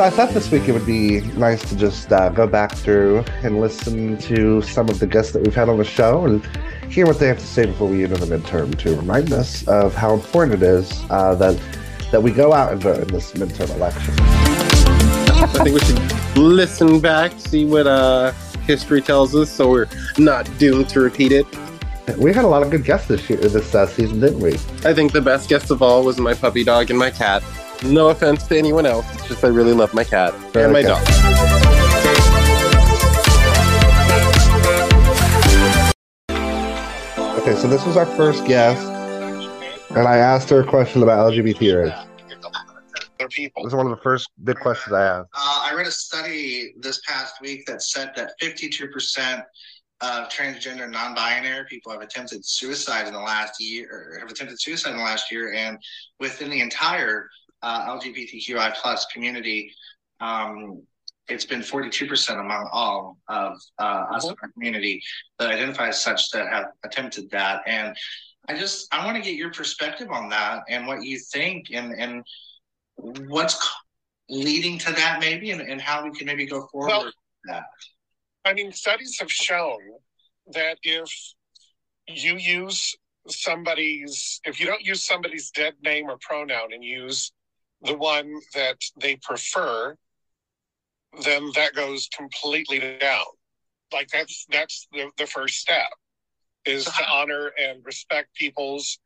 So I thought this week it would be nice to just uh, go back through and listen to some of the guests that we've had on the show and hear what they have to say before we enter the midterm to remind us of how important it is uh, that that we go out and vote in this midterm election. I think we should listen back, see what uh, history tells us, so we're not doomed to repeat it. We had a lot of good guests this year, this uh, season, didn't we? I think the best guest of all was my puppy dog and my cat. No offense to anyone else, it's just I really love my cat and my dog. Okay, so this was our first guest, and I asked her a question about LGBT rights. Other people. This is one of the first big questions I asked. Uh, I read a study this past week that said that 52% of transgender and non-binary people have attempted suicide in the last year, or have attempted suicide in the last year, and within the entire uh, LGBTQI plus community, um, it's been 42% among all of uh, us in our community that identify as such that have attempted that. And I just I want to get your perspective on that and what you think and and what's leading to that maybe and, and how we can maybe go forward Well- with that. I mean, studies have shown that if you use somebody's, if you don't use somebody's dead name or pronoun and use the one that they prefer, then that goes completely down. Like that's that's the, the first step is to honor and respect people's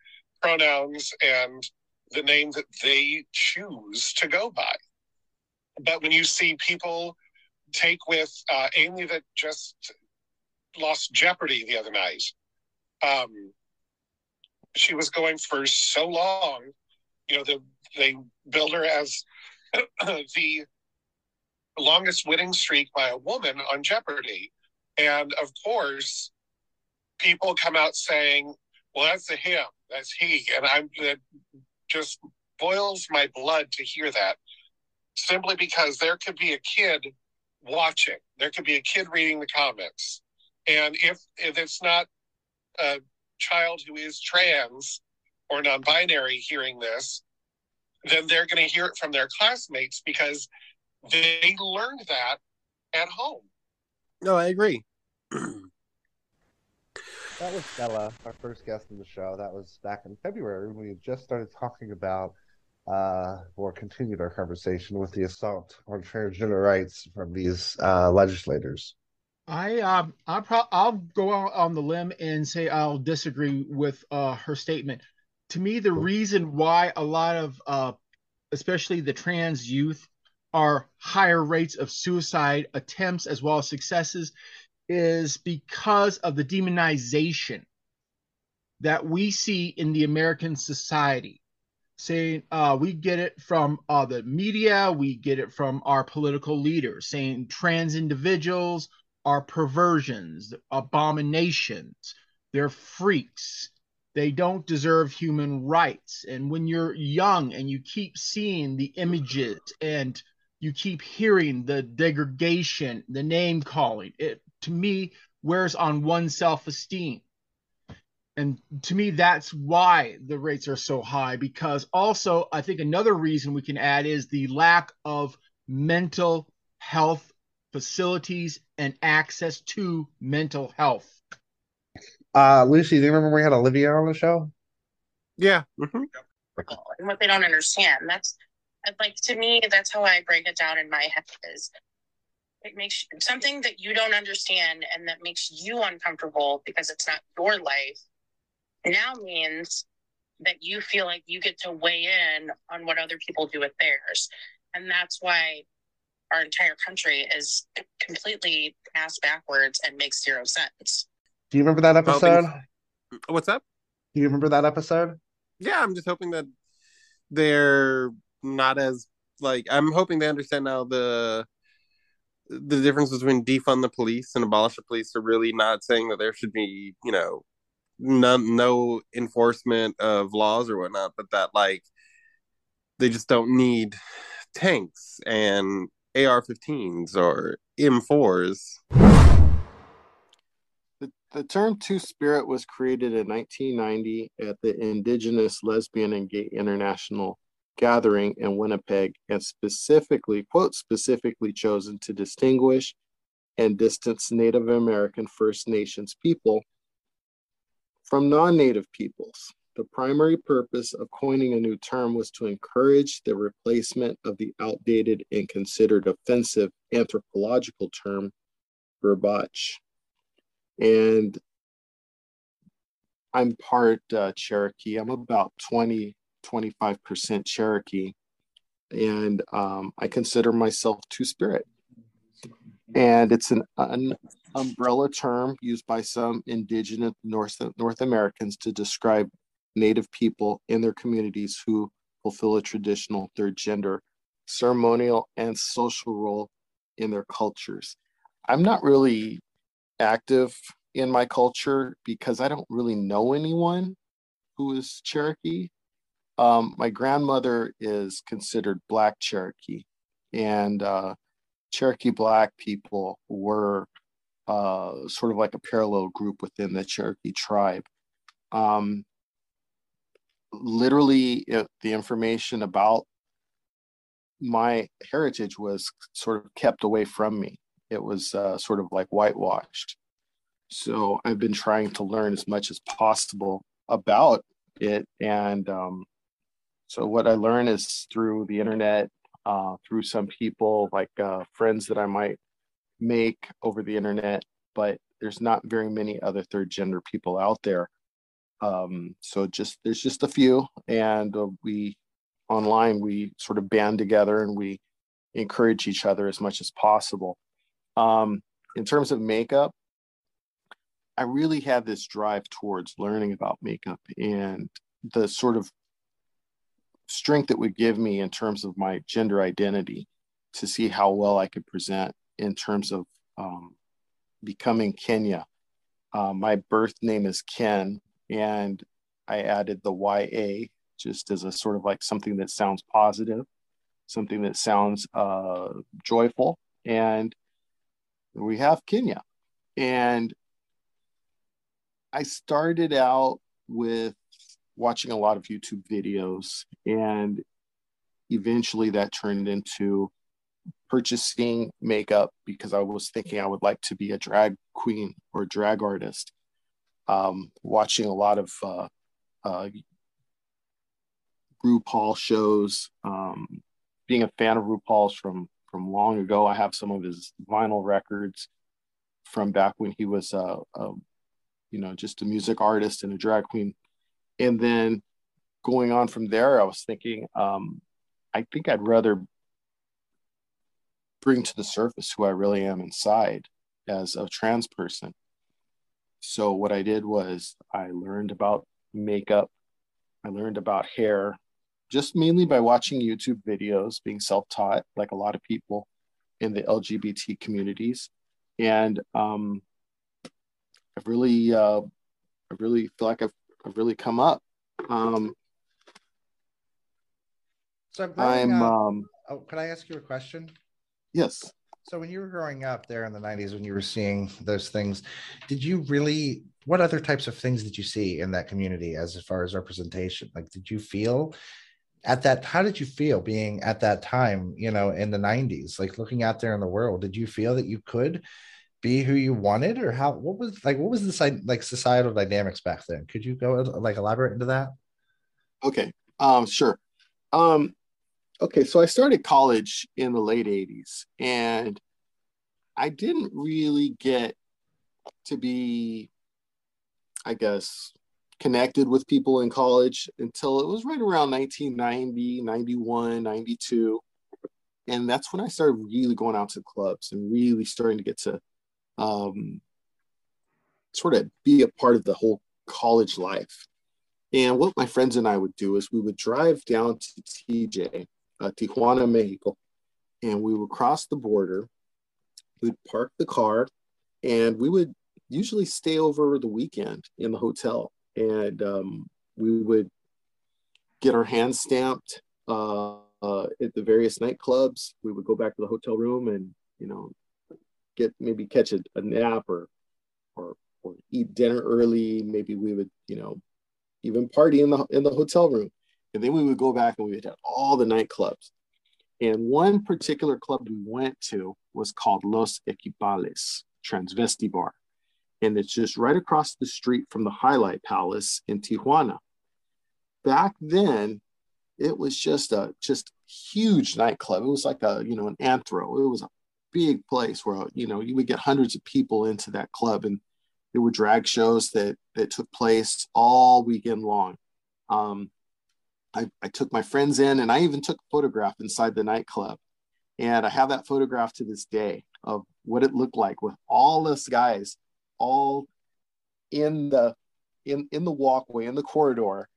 pronouns and the name that they choose to go by. But when you see people take with uh, Amy that just lost Jeopardy the other night. Um, she was going for so long, you know, the, they build her as the longest winning streak by a woman on Jeopardy. And of course, people come out saying, well, that's a him, that's he. And I'm, that just boils my blood to hear that simply because there could be a kid watching. There could be a kid reading the comments. And if if it's not a child who is trans or non-binary hearing this, then they're going to hear it from their classmates because they learned that at home. No, I agree. That was Della, our first guest in the show. That was back in February we had just started talking about uh, or continued our conversation with the assault on transgender rights from these uh, legislators. I um I'll pro- I'll go out on the limb and say I'll disagree with uh her statement. To me, the reason why a lot of uh especially the trans youth are higher rates of suicide attempts as well as successes is because of the demonization that we see in the American society. Saying uh, we get it from uh, the media, we get it from our political leaders, saying trans individuals are perversions, abominations, they're freaks. They don't deserve human rights. And when you're young and you keep seeing the images and you keep hearing the degradation, the name calling, it to me wears on one's self esteem. And to me, that's why the rates are so high. Because also, I think another reason we can add is the lack of mental health facilities and access to mental health. Uh, Lusi, do you remember we had Olivia on the show? Yeah. mhm. and what they don't understand. That's like to me, that's how I break it down in my head is it makes something that you don't understand and that makes you uncomfortable because it's not your life now means that you feel like you get to weigh in on what other people do with theirs. And that's why our entire country is completely ass backwards and makes zero sense. Do you remember that episode? What's up? Do you remember that episode? Yeah, I'm just hoping that they're not as like I'm hoping they understand now the the difference between defund the police and abolish the police are really not saying that there should be, you know, none no enforcement of laws or whatnot, but that like they just don't need tanks and AR-15s or M4s. The, term Two Spirit was created in 1990 at the Indigenous Lesbian and Gay International gathering in Winnipeg and specifically, quote, specifically chosen to distinguish and distance Native American First Nations people from non Native peoples. The primary purpose of coining a new term was to encourage the replacement of the outdated and considered offensive anthropological term, berdache. And I'm part uh, Cherokee. I'm about 20, 25% Cherokee. And um, I consider myself Two Spirit. And it's an, an umbrella term used by some indigenous North, North Americans to describe Native people in their communities who fulfill a traditional third gender ceremonial and social role in their cultures. I'm not really active in my culture because I don't really know anyone who is Cherokee. Um, my grandmother is considered Black Cherokee, and uh, Cherokee Black people were uh, sort of like a parallel group within the Cherokee tribe. Um, literally, it, the information about my heritage was sort of kept away from me. It was uh, sort of like whitewashed. So I've been trying to learn as much as possible about it. And um, so what I learn is through the internet, uh, through some people like uh, friends that I might make over the internet, but there's not very many other third gender people out there. Um, so just there's just a few, and uh, we online we sort of band together and we encourage each other as much as possible. Um, in terms of makeup, I really had this drive towards learning about makeup and the sort of strength it would give me in terms of my gender identity to see how well I could present in terms of um, becoming Kenya. Uh, my birth name is Ken, and I added the YA just as a sort of like something that sounds positive, something that sounds uh, joyful. And we have Kenya. And I started out with watching a lot of YouTube videos, and eventually that turned into purchasing makeup because I was thinking I would like to be a drag queen or drag artist. Um, watching a lot of uh, uh, RuPaul shows, um, being a fan of RuPaul's from from long ago. I have some of his vinyl records from back when he was a, a you know just a music artist and a drag queen. And then going on from there, I was thinking, um, I think I'd rather bring to the surface who I really am inside as a trans person. So what I did was I learned about makeup, I learned about hair, just mainly by watching YouTube videos, being self-taught, like a lot of people in the LGBT communities, and um, I've really, uh, I really feel like I've, I've really come up. Um, so I'm, I'm um, oh, can I ask you a question? Yes. So when you were growing up there in the 90s, when you were seeing those things, did you really, what other types of things did you see in that community as far as representation? Like, did you feel at that, how did you feel being at that time, you know, in the 90s, like looking out there in the world, did you feel that you could be who you wanted or how, what was like, what was the like societal dynamics back then? Could you go like elaborate into that? Okay. Um, sure. Um, okay, so I started college in the late 80s and I didn't really get to be, I guess, connected with people in college until it was right around 1990, 91, 92. And that's when I started really going out to clubs and really starting to get to um, sort of be a part of the whole college life. And what my friends and I would do is we would drive down to TJ uh, Tijuana, Mexico, and we would cross the border. We'd park the car, and we would usually stay over the weekend in the hotel, and um, we would get our hands stamped uh, uh, at the various nightclubs. We would go back to the hotel room and you know get maybe catch a, a nap or or or eat dinner early. Maybe we would you know even party in the in the hotel room And then we would go back and we would have all the nightclubs. And one particular club we went to was called Los Equipales Transvesti Bar. And it's just right across the street from the Jai Alai Palace in Tijuana. Back then, it was just a just huge nightclub. It was like a, you know, an anthro. It was a big place where, you know, you would get hundreds of people into that club. And there were drag shows that that took place all weekend long. Um, I, I took my friends in and I even took a photograph inside the nightclub. And I have that photograph to this day of what it looked like with all those guys all in the in in the walkway in the corridor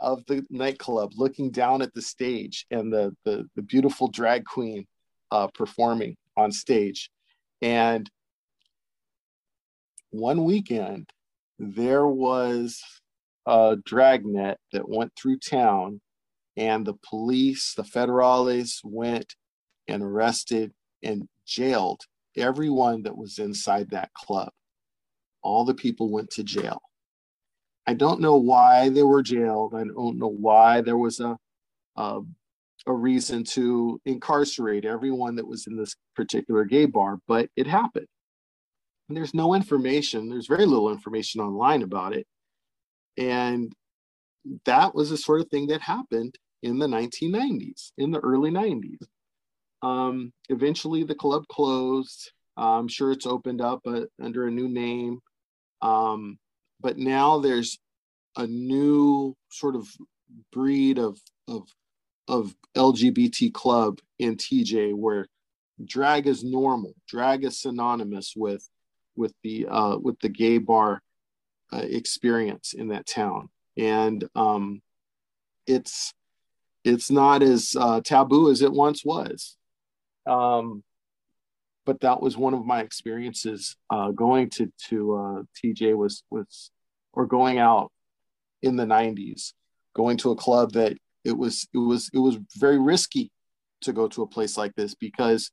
of the nightclub looking down at the stage and the the, the beautiful drag queen uh, performing on stage. And one weekend there was a dragnet that went through town and the police the federales went and arrested and jailed everyone that was inside that club all the people went to jail. I don't know why they were jailed. I don't know why there was a a, a reason to incarcerate everyone that was in this particular gay bar but it happened. And there's no information there's very little information online about it. And that was the sort of thing that happened in the 1990s in the early 90s um, eventually the club closed. I'm sure it's opened up uh, under a new name um, but now there's a new sort of breed of of of lgbt club in tj where drag is normal drag is synonymous with with the uh, with the gay bar uh, experience in that town, and um, it's it's not as uh, taboo as it once was. Um, but that was one of my experiences uh, going to to uh, TJ was was or going out in the 90s, going to a club that it was it was it was very risky to go to a place like this because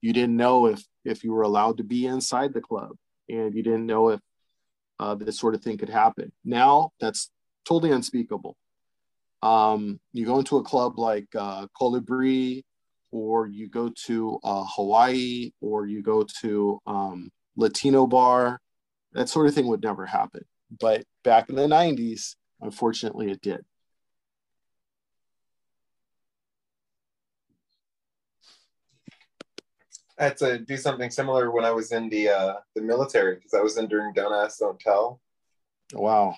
you didn't know if if you were allowed to be inside the club and you didn't know if uh, this sort of thing could happen. Now that's totally unspeakable. Um, you go into a club like uh, Colibri, or you go to uh, Hawaii, or you go to um, Latino bar, that sort of thing would never happen. But back in the 90s, unfortunately, it did. I had to do something similar when I was in the uh, the military because I was in during Don't Ask, Don't Tell. Wow.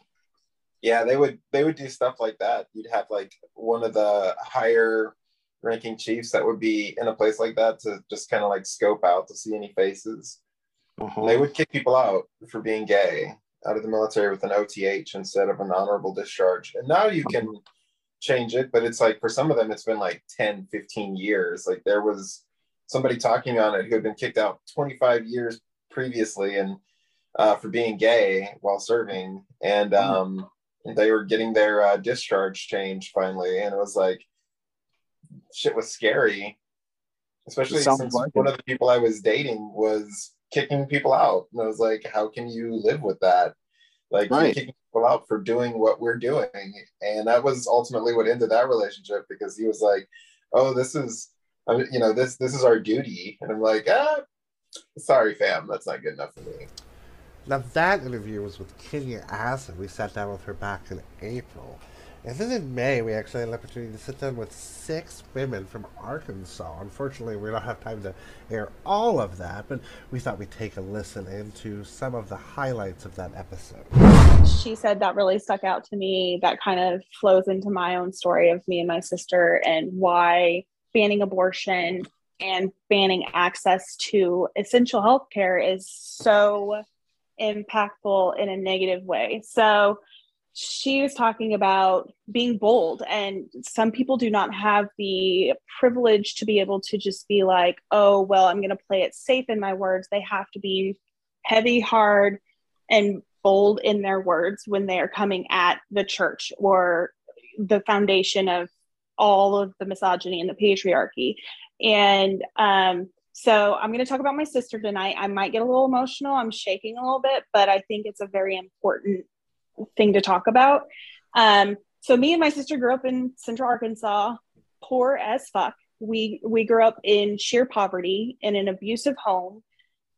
Yeah, they would they would do stuff like that. You'd have like one of the higher ranking chiefs that would be in a place like that to just kind of like scope out to see any faces. Uh-huh. They would kick people out for being gay out of the military with an OTH instead of an honorable discharge. And now you can change it, but it's like for some of them, it's been like 10, 15 years. Like there was somebody talking on it who had been kicked out 25 years previously and uh, for being gay while serving. And Hmm. um, they were getting their uh, discharge changed finally. And it was like, shit was scary. Especially since like one it. of the people I was dating was kicking people out. And I was like, how can you live with that? Like you're Right. kicking people out for doing what we're doing. And that was ultimately what ended that relationship because he was like, oh, this is, you know, this this is our duty. And I'm like, ah, sorry, fam, that's not good enough for me. Now that interview was with Kenya Acid. We sat down with her back in April. And then in May, we actually had an opportunity to sit down with six women from Arkansas. Unfortunately, we don't have time to air all of that, but we thought we'd take a listen into some of the highlights of that episode. she said that really stuck out to me. That kind of flows into my own story of me and my sister and why banning abortion and banning access to essential health care is so impactful in a negative way. So she was talking about being bold, and some people do not have the privilege to be able to just be like, oh, well, I'm going to play it safe in my words. They have to be heavy, hard, and bold in their words when they are coming at the church or the foundation of all of the misogyny and the patriarchy. And um, so I'm going to talk about my sister tonight. I might get a little emotional. I'm shaking a little bit, but I think it's a very important thing to talk about. Um, So me and my sister grew up in Central Arkansas, poor as fuck. We we grew up in sheer poverty in an abusive home,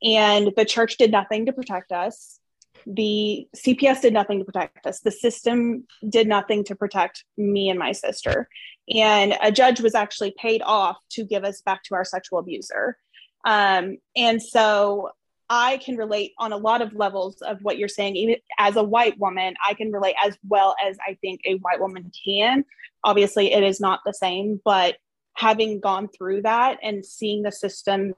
and the church did nothing to protect us. The CPS did nothing to protect us. The system did nothing to protect me and my sister. And a judge was actually paid off to give us back to our sexual abuser. Um, and so I can relate on a lot of levels of what you're saying. Even as a white woman, I can relate as well as I think a white woman can. Obviously, it is not the same, but having gone through that and seeing the system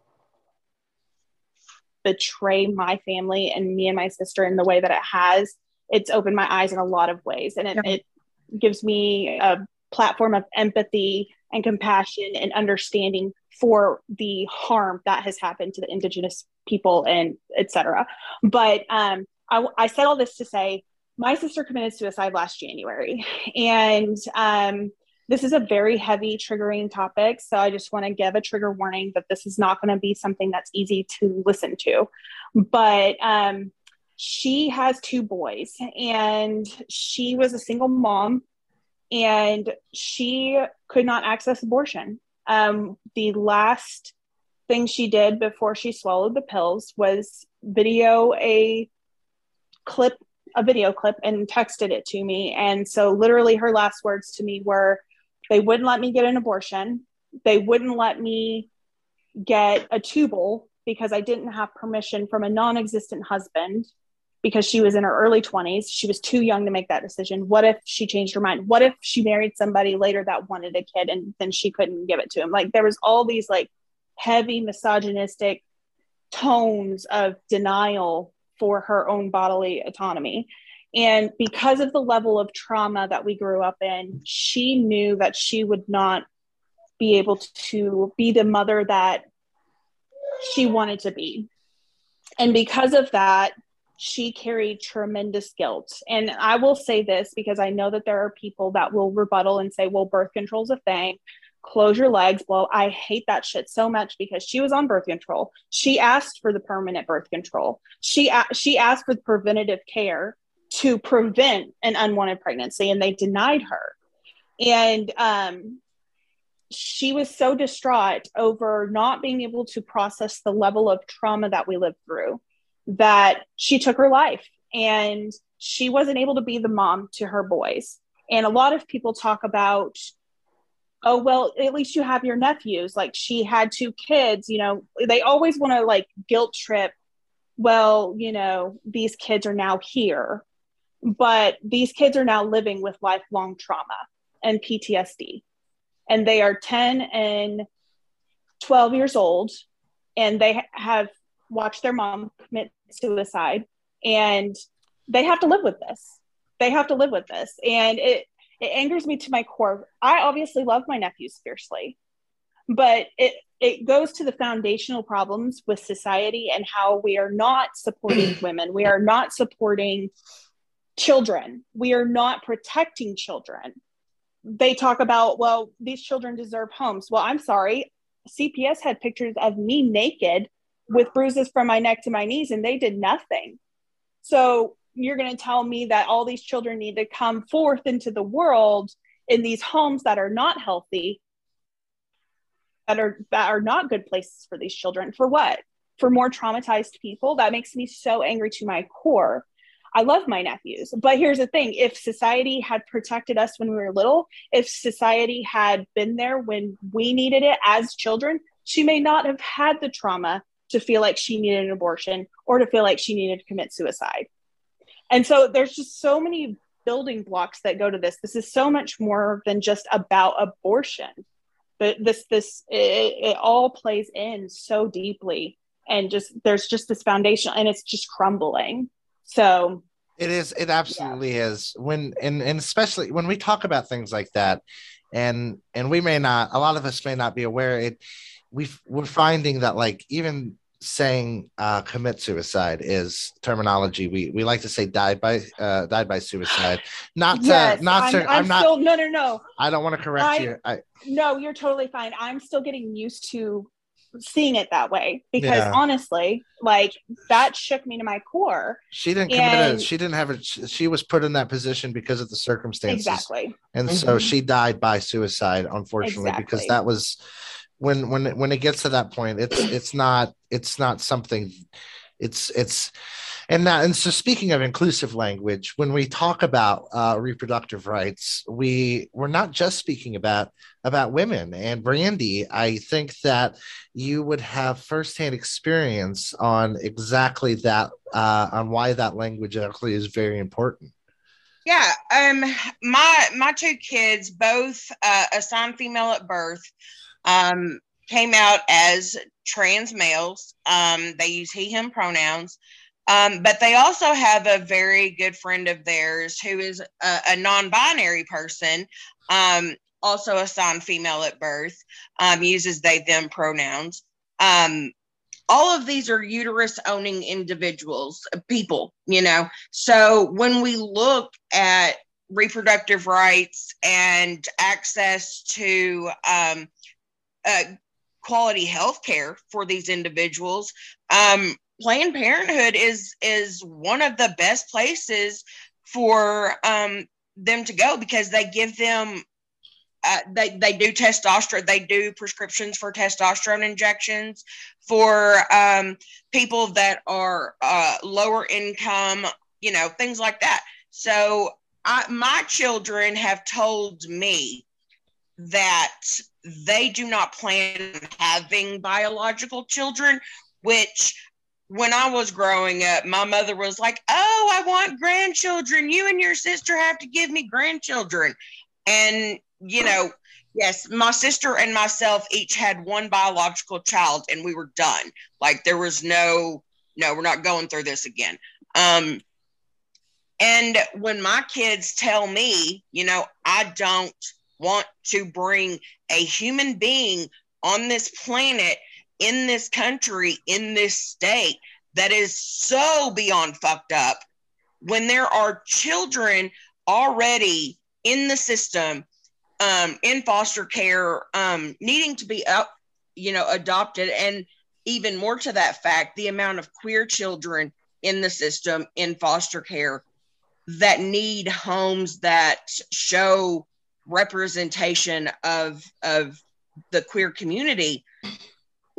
betray my family and me and my sister in the way that it has, it's opened my eyes in a lot of ways. And it, yeah. it gives me a platform of empathy and compassion and understanding for the harm that has happened to the indigenous people and etc but um, I, I, said all this to say my sister committed suicide last january. And um, this is a very heavy triggering topic. So i just want to give a trigger warning that this is not going to be something that's easy to listen to. But um, she has two boys and she was a single mom and she could not access abortion. Um, the last thing she did before she swallowed the pills was video a clip, a video clip, and texted it to me. And so, literally, her last words to me were, "They wouldn't let me get an abortion. They wouldn't let me get a tubal because I didn't have permission from a non-existent husband." because she was in her early 20s. She was too young to make that decision. What if she changed her mind? What if she married somebody later that wanted a kid and then she couldn't give it to him? Like there was all these like heavy misogynistic tones of denial for her own bodily autonomy. And because of the level of trauma that we grew up in, she knew that she would not be able to be the mother that she wanted to be. And because of that, she carried tremendous guilt. And I will say this because I know that there are people that will rebuttal and say, well, birth control's a thing. Close your legs. Well, I hate that shit so much because she was on birth control. She asked for the permanent birth control. She she asked for the preventative care to prevent an unwanted pregnancy, and they denied her. And um, she was so distraught over not being able to process the level of trauma that we lived through that she took her life and she wasn't able to be the mom to her boys. And a lot of people talk about, oh, well, at least you have your nephews. Like she had two kids, you know, they always want to like guilt trip. Well, you know, these kids are now here, but these kids are now living with lifelong trauma and PTSD. And they are 10 and 12 years old and they have watched their mom commit suicide and they have to live with this they have to live with this and it it angers me to my core. I obviously love my nephews fiercely but it it goes to the foundational problems with society and how we are not supporting women. We are not supporting children. We are not protecting children. They talk about well these children deserve homes. Well i'm sorry. Cps had pictures of me naked with bruises from my neck to my knees and they did nothing. So you're going to tell me that all these children need to come forth into the world in these homes that are not healthy that are that are not good places for these children. For what? For more traumatized people? That makes me so angry to my core. I love my nephews but here's the thing. If society had protected us when we were little if society had been there when we needed it as children she may not have had the trauma to feel like she needed an abortion or to feel like she needed to commit suicide. And so there's just so many building blocks that go to this. This is so much more than just about abortion. But this this it, it all plays in so deeply and just there's just this foundation and it's just crumbling. So it is it absolutely yeah. is when and and especially when we talk about things like that and and we may not a lot of us may not be aware it we we're finding that like even saying uh, commit suicide is terminology we we like to say died by uh, died by suicide not to yes, not I'm, to I'm, I'm not still, no no no i don't want to correct I, you I no you're totally fine i'm still getting used to seeing it that way because Yeah. honestly, like that shook me to my core. She didn't commit it. And- She didn't have it. She she was put in that position because of the circumstances. Exactly. And so Mhm. she died by suicide, unfortunately, because that was when when it- when it gets to that point, it's it's not it's not something it's it's and that and so speaking of inclusive language when we talk about uh, reproductive rights we we're not just speaking about about women. And brandy i think that you would have firsthand experience on exactly that uh, on why that language actually is very important. Yeah, um, my my two kids, both uh, assigned female at birth, um, came out as trans males. Um, they use he/him pronouns, um, but they also have a very good friend of theirs who is a, a non-binary person, um, also assigned female at birth, um, uses they/them pronouns. Um, all of these are uterus owning individuals, people, you know. So when we look at reproductive rights and access to um, uh, quality health care for these individuals, um, Planned Parenthood is is one of the best places for um, them to go because they give them uh, they they do testosterone. They do prescriptions for testosterone injections for um, people that are uh, lower income. You know things like that. So I, my children have told me that they do not plan having biological children, which when I was growing up, my mother was like, Oh, I want grandchildren. You and your sister have to give me grandchildren. And, you know, yes, my sister and myself each had one biological child and we were done. Like there was no, no, we're not going through this again. Um, and when my kids tell me, you know, I don't want to bring a human being on this planet, in this country, in this state that is so beyond fucked up, when there are children already in the system, um, in foster care, um, needing to be up, you know, adopted, and even more to that fact, the amount of queer children in the system in foster care that need homes that show representation of of the queer community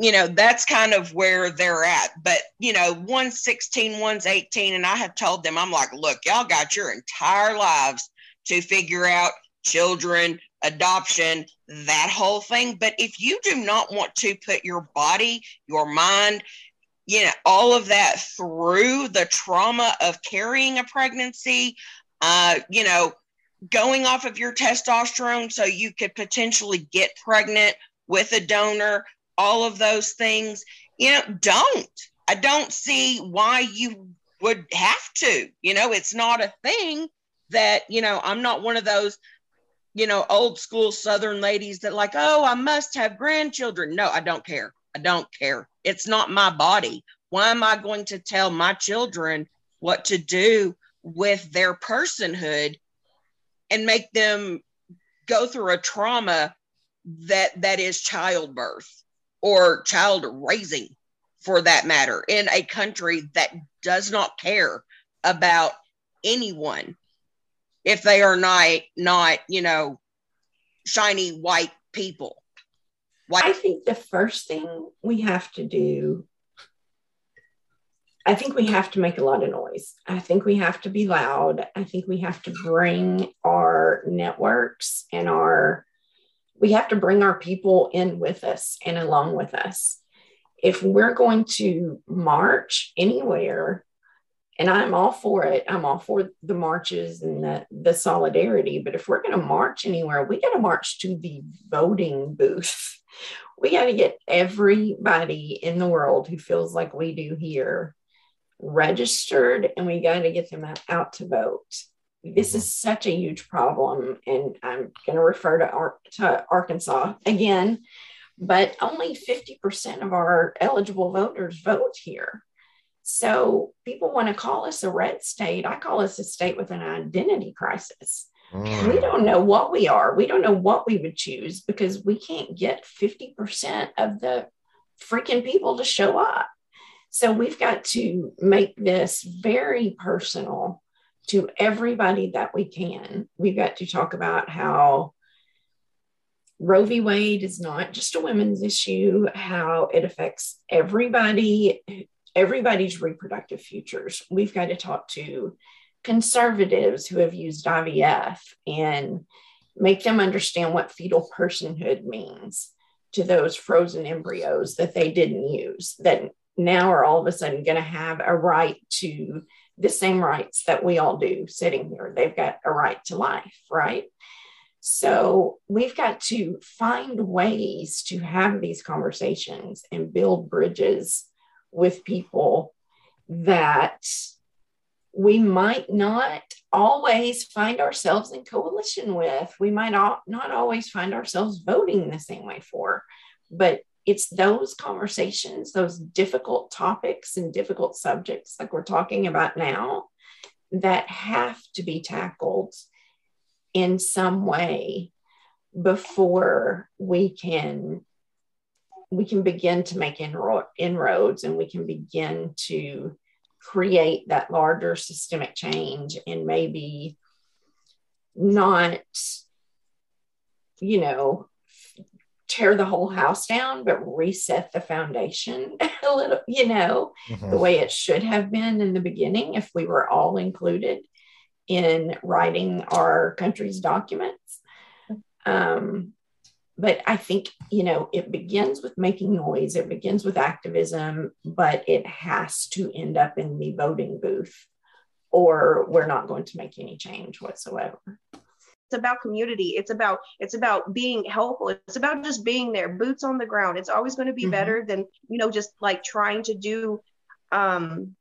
you know that's kind of where they're at. But you know one's 16 one's 18 and i have told them i'm like look y'all got your entire lives to figure out children adoption that whole thing. But if you do not want to put your body your mind you know all of that through the trauma of carrying a pregnancy uh you know going off of your testosterone so you could potentially get pregnant with a donor all of those things. You know don't. I don't see why you would have to. You know it's not a thing that you know i'm not one of those you know old school southern ladies that like oh i must have grandchildren. No i don't care. I don't care. It's not my body. Why am i going to tell my children what to do with their personhood and make them go through a trauma that that is childbirth or child raising for that matter in a country that does not care about anyone if they are not not you know shiny white people. White I think the first thing we have to do, I think we have to make a lot of noise. I think we have to be loud. I think we have to bring our networks and our, we have to bring our people in with us and along with us. If we're going to march anywhere, and I'm all for it, I'm all for the marches and the, the solidarity, but if we're going to march anywhere, we got to march to the voting booth we got to get everybody in the world who feels like we do here registered and we got to get them out, to vote. This is mm-hmm. such a huge problem. And I'm going to refer to, Ar- to Arkansas again, but only 50% of our eligible voters vote here. So people want to call us a red state. I call us a state with an identity crisis. Mm. We don't know what we are. We don't know what we would choose because we can't get 50% of the freaking people to show up. So we've got to make this very personal to everybody that we can. We've got to talk about how Roe v. Wade is not just a women's issue, how it affects everybody, everybody's reproductive futures. We've got to talk to conservatives who have used IVF and make them understand what fetal personhood means to those frozen embryos that they didn't use, that now are all of a sudden going to have a right to the same rights that we all do sitting here. They've got a right to life, right? So we've got to find ways to have these conversations and build bridges with people that we might not always find ourselves in coalition with. We might not always find ourselves voting the same way for, but it's those conversations, those difficult topics and difficult subjects like we're talking about now that have to be tackled in some way before we can we can begin to make inro- inroads and we can begin to create that larger systemic change and maybe not you know tear the whole house down but reset the foundation a little you know mm-hmm. the way it should have been in the beginning if we were all included in writing our country's documents um, but I think, you know, it begins with making noise, it begins with activism, but it has to end up in the voting booth or we're not going to make any change whatsoever it's about community it's about it's about being helpful it's about just being there boots on the ground it's always going to be mm-hmm. better than you know just like trying to do um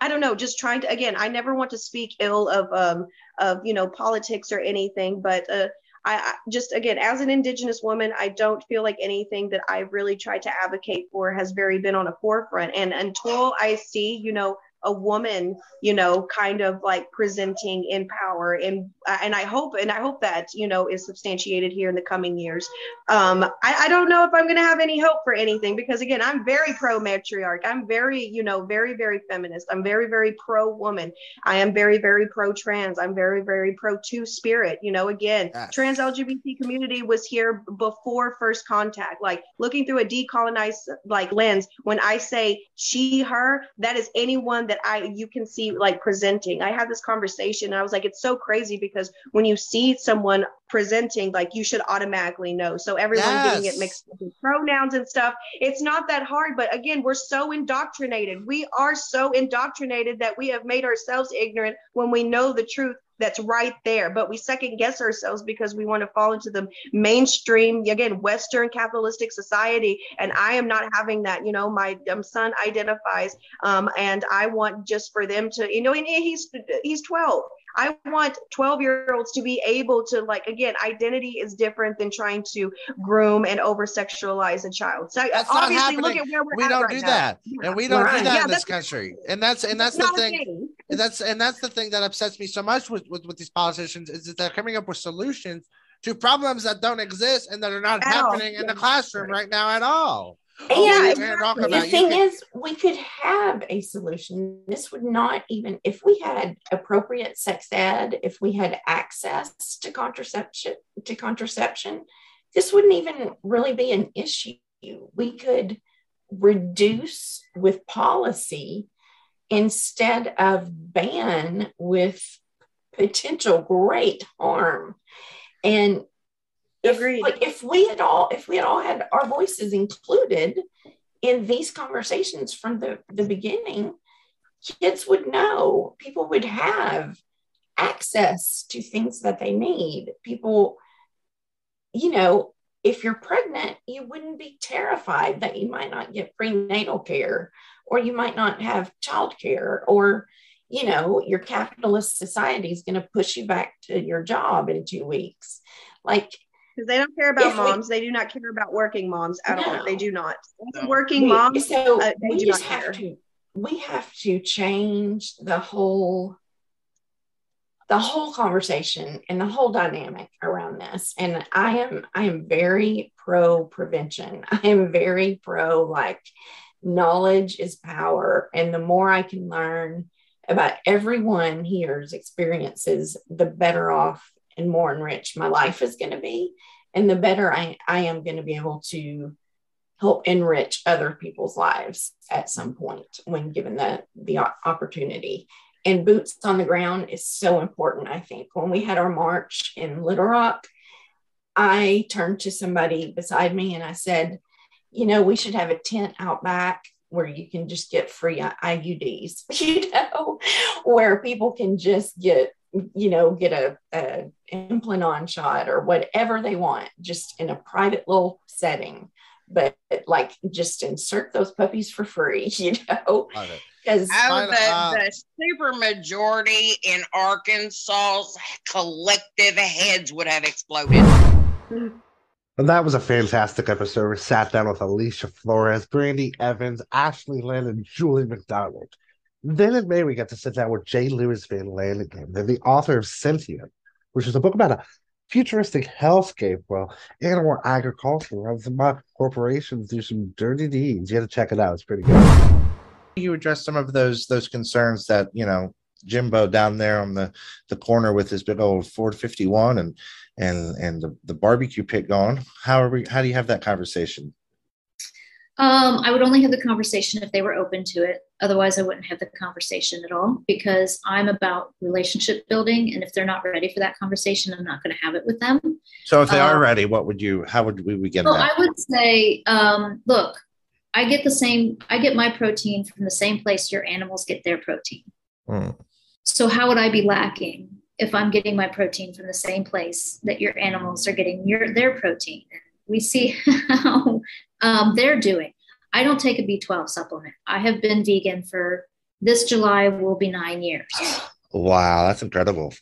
I don't know, just trying to again, I never want to speak ill of um of you know politics or anything, but uh I, I just again as an indigenous woman i don't feel like anything that i've really tried to advocate for has very been on a forefront and until i see you know a woman you know kind of like presenting in power and and i hope and i hope that you know is substantiated here in the coming years. Um i, I don't know if i'm going to have any hope for anything because again i'm very pro matriarch i'm very you know very very feminist. I'm very very pro woman i am very very pro trans i'm very very pro two spirit you know again yes. trans lgbt community was here before first contact. Like looking through a decolonized like lens when i say she her that is anyone that I you can see like presenting. I had this conversation I was like, it's so crazy because when you see someone presenting, like you should automatically know. So everyone yes. getting it mixed with pronouns and stuff. It's not that hard, but again, we're so indoctrinated. We are so indoctrinated that we have made ourselves ignorant when we know the truth that's right there but we second guess ourselves because we want to fall into the mainstream again western capitalistic society and i am not having that you know my um, son identifies um, and i want just for them to you know and he's he's 12 I want 12 year olds to be able to, like, again, identity is different than trying to groom and over sexualize a child. So that's obviously, look at where we're we don't right do now. that, yeah. and we don't right. do that yeah, in this country. And that's and that's, the thing. And that's and that's the thing that upsets me so much with, with, with these politicians is that they're coming up with solutions to problems that don't exist and that are not happening in the classroom right now at all. And the thing is, we could have a solution. This would not even, if we had appropriate sex ed, if we had access to contraception, to contraception, this wouldn't even really be an issue. We could reduce with policy instead of ban with potential great harm. And if, Agreed. Like if we had all if we had all had our voices included in these conversations from the, the beginning, kids would know, people would have access to things that they need. People, you know, if you're pregnant, you wouldn't be terrified that you might not get prenatal care or you might not have childcare or you know your capitalist society is going to push you back to your job in two weeks like because they don't care about if moms. We, they do not care about working moms at no. all. They do not. Working we, moms, so uh, they do not care. To, we have to change the whole the whole conversation and the whole dynamic around this and i am i am very pro prevention i am very pro like knowledge is power and the more i can learn about everyone here's experiences the better off and more enriched my life is going to be. And the better I, I am going to be able to help enrich other people's lives at some point when given the the opportunity. And boots on the ground is so important i think. When we had our march in little rock i turned to somebody beside me and i said you know we should have a tent out back where you can just get free iuds you know where people can just get you know get a, a implant on shot or whatever they want just in a private little setting but like just insert those puppies for free you know because oh, the, the super majority in Arkansas's collective heads would have exploded. And that was a fantastic episode. We sat down with Alicia Flores, Brandi Evans, Ashley Lynn, and Julie McDonald. Then in May, we got to sit down with Jay Louis Van. They're the author of Sentient, which is a book about a futuristic hellscape. Well, animal agriculture runs some corporations do some dirty deeds. You got to check it out. It's pretty good. You address some of those those concerns that you know Jimbo down there on the the corner with his big old Ford 51 and and and the, the barbecue pit going. How are we? How do you have that conversation? Um, I would only have the conversation if they were open to it. Otherwise, I wouldn't have the conversation at all because I'm about relationship building. And if they're not ready for that conversation, I'm not going to have it with them. So, if they are um, ready, what would you? How would we begin? Well, that? I would say, um, look, I get the same. I get my protein from the same place your animals get their protein. Mm. So, how would I be lacking if I'm getting my protein from the same place that your animals are getting your their protein? we see how um, they're doing. I don't take a B12 supplement. I have been vegan for this July will be nine years. Wow, that's incredible.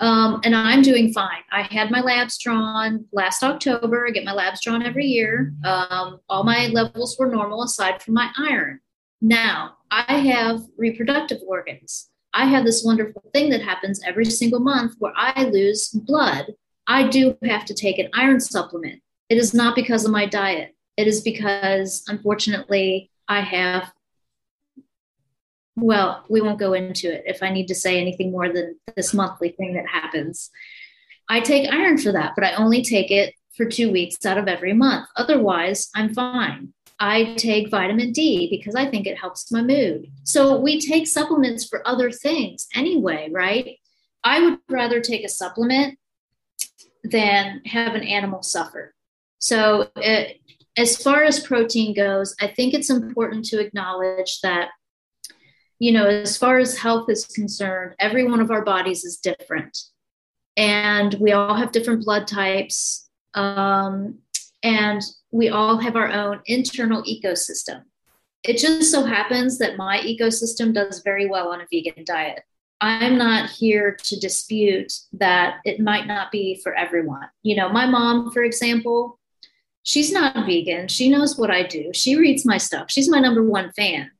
Um, and I'm doing fine. I had my labs drawn last October. I get my labs drawn every year. Um, all my levels were normal aside from my iron. Now I have reproductive organs. I have this wonderful thing that happens every single month where I lose blood. I do have to take an iron supplement. It is not because of my diet. It is because, unfortunately, I have, well, we won't go into it if I need to say anything more than this monthly thing that happens. I take iron for that, but I only take it for two weeks out of every month. Otherwise, I'm fine. I take vitamin D because I think it helps my mood. So we take supplements for other things anyway, right? I would rather take a supplement than have an animal suffer. So, it, as far as protein goes, I think it's important to acknowledge that, you know, as far as health is concerned, every one of our bodies is different. And we all have different blood types. Um, and we all have our own internal ecosystem. It just so happens that my ecosystem does very well on a vegan diet. I'm not here to dispute that it might not be for everyone. You know, my mom, for example, she's not vegan. She knows what I do. She reads my stuff. She's my number one fan.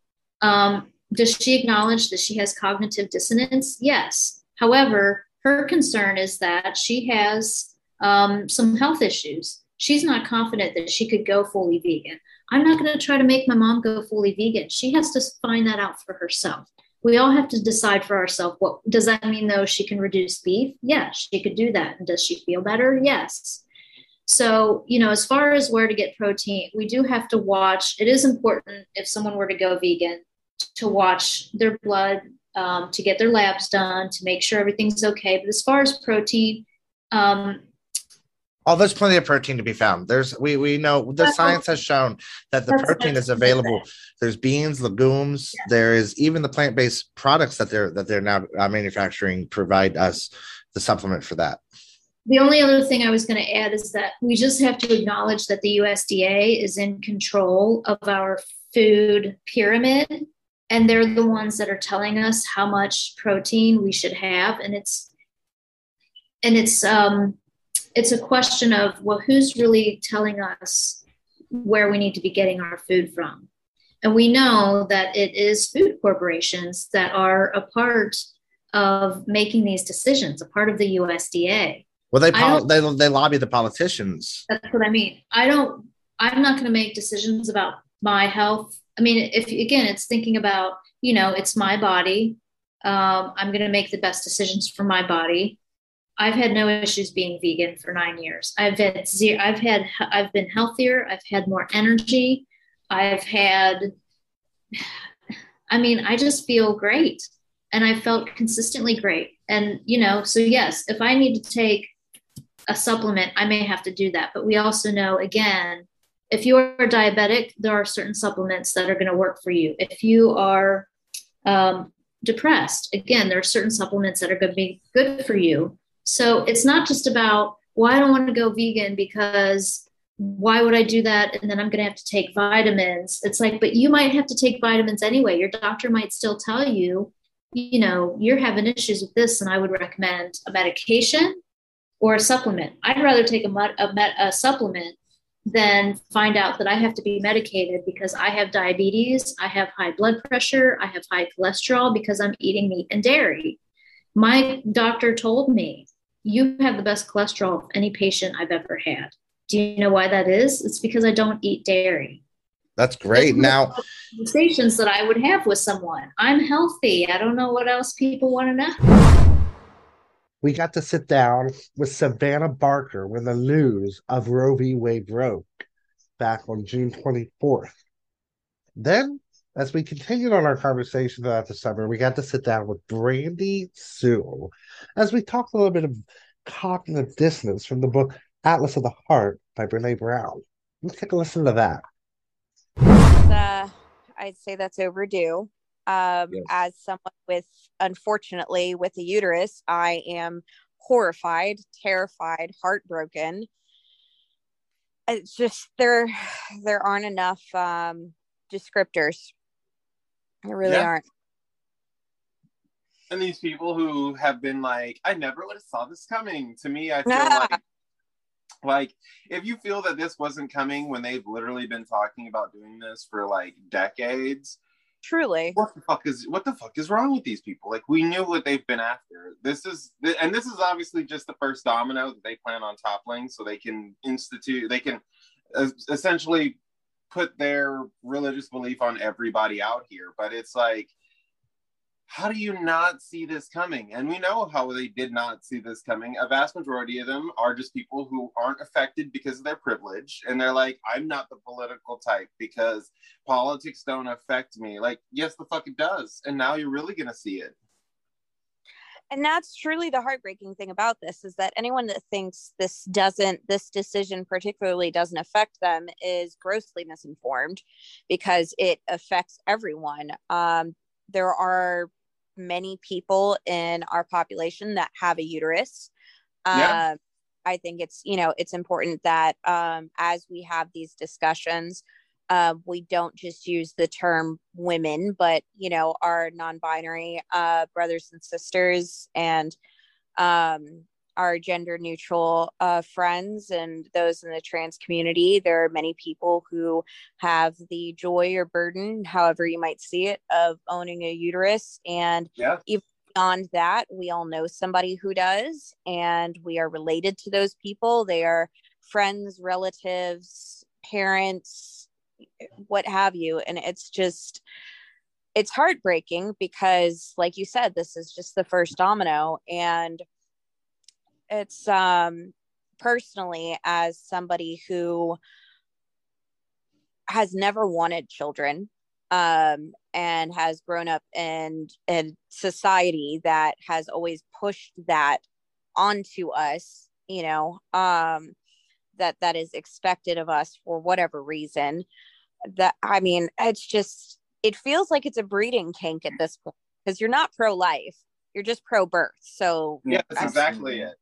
Um, does she acknowledge that she has cognitive dissonance? Yes. However, her concern is that she has um, some health issues. She's not confident that she could go fully vegan. I'm not going to try to make my mom go fully vegan. She has to find that out for herself. We all have to decide for ourselves what does that mean though she can reduce beef? Yes, she could do that. And does she feel better? Yes. So, you know, as far as where to get protein, we do have to watch. It is important if someone were to go vegan to watch their blood, um, to get their labs done, to make sure everything's okay. But as far as protein, um, Oh, there's plenty of protein to be found. There's we we know the science has shown that the protein is available. There's beans, legumes. Yeah. There is even the plant based products that they're that they're now uh, manufacturing provide us the supplement for that. The only other thing I was going to add is that we just have to acknowledge that the USDA is in control of our food pyramid, and they're the ones that are telling us how much protein we should have, and it's and it's um it's a question of well, who's really telling us where we need to be getting our food from? And we know that it is food corporations that are a part of making these decisions, a part of the USDA. Well, they pol- they they lobby the politicians. That's what I mean. I don't, I'm not going to make decisions about my health. I mean, if again, it's thinking about, you know, it's my body. Um, I'm going to make the best decisions for my body. I've had no issues being vegan for nine years. I've had zero, I've had, I've been healthier. I've had more energy. I've had, I mean, I just feel great and I felt consistently great. And, you know, so yes, if I need to take a supplement, I may have to do that. But we also know, again, if you're diabetic, there are certain supplements that are going to work for you. If you are um, depressed, again, there are certain supplements that are going to be good for you. So it's not just about, well, I don't want to go vegan because why would I do that? And then I'm going to have to take vitamins. It's like, but you might have to take vitamins anyway. Your doctor might still tell you, you know, you're having issues with this, and I would recommend a medication or a supplement. I'd rather take a, a, a supplement than find out that I have to be medicated because I have diabetes, I have high blood pressure, I have high cholesterol because I'm eating meat and dairy. My doctor told me, You have the best cholesterol of any patient I've ever had. Do you know why that is? It's because I don't eat dairy. That's great. Now, Conversations that I would have with someone. I'm healthy. I don't know what else people want to know. We got to sit down with Savannah Barker when the news of Roe v. Wade broke back on June 24th. Then, as we continued on our conversation throughout the summer, we got to sit down with Brandy Sewell as we talked a little bit of cognitive dissonance from the book Atlas of the Heart by Brene Brown. Let's take a listen to that. uh, I'd say that's overdue. Um, As someone with, unfortunately, with a uterus, I am horrified, terrified, heartbroken. It's just there, there aren't enough um, descriptors. There really Yeah. aren't. And these people who have been like, I never would have saw this coming. To me, I feel like like if you feel that this wasn't coming when they've literally been talking about doing this for like decades truly. What the fuck is what the fuck is wrong with these people? Like we knew what they've been after. This is and this is obviously just the first domino that they plan on toppling so they can institute they can essentially put their religious belief on everybody out here. But it's like how do you not see this coming? And we know how they did not see this coming. A vast majority of them are just people who aren't affected because of their privilege. And they're like, I'm not the political type because politics don't affect me. Like, yes, the fuck it does. And now you're really going to see it. and that's truly the heartbreaking thing about this is that anyone that thinks this doesn't this decision particularly doesn't affect them is grossly misinformed because it affects everyone um, there are many people in our population that have a uterus Yeah. um, i think it's you know it's important that um, as we have these discussions uh, we don't just use the term women, but you know, our non-binary uh, brothers and sisters, and um, our gender-neutral uh, friends, and those in the trans community. There are many people who have the joy or burden, however you might see it, of owning a uterus, and Yeah. even beyond that, we all know somebody who does, and we are related to those people. They are friends, relatives, parents, what have you and it's just it's heartbreaking because like you said this is just the first domino and it's um personally as somebody who has never wanted children um and has grown up in a society that has always pushed that onto us you know um that that is expected of us for whatever reason that i mean it's just it feels like it's a breeding kink at this point because you're not pro-life you're just pro-birth so Yeah, that's I- exactly it.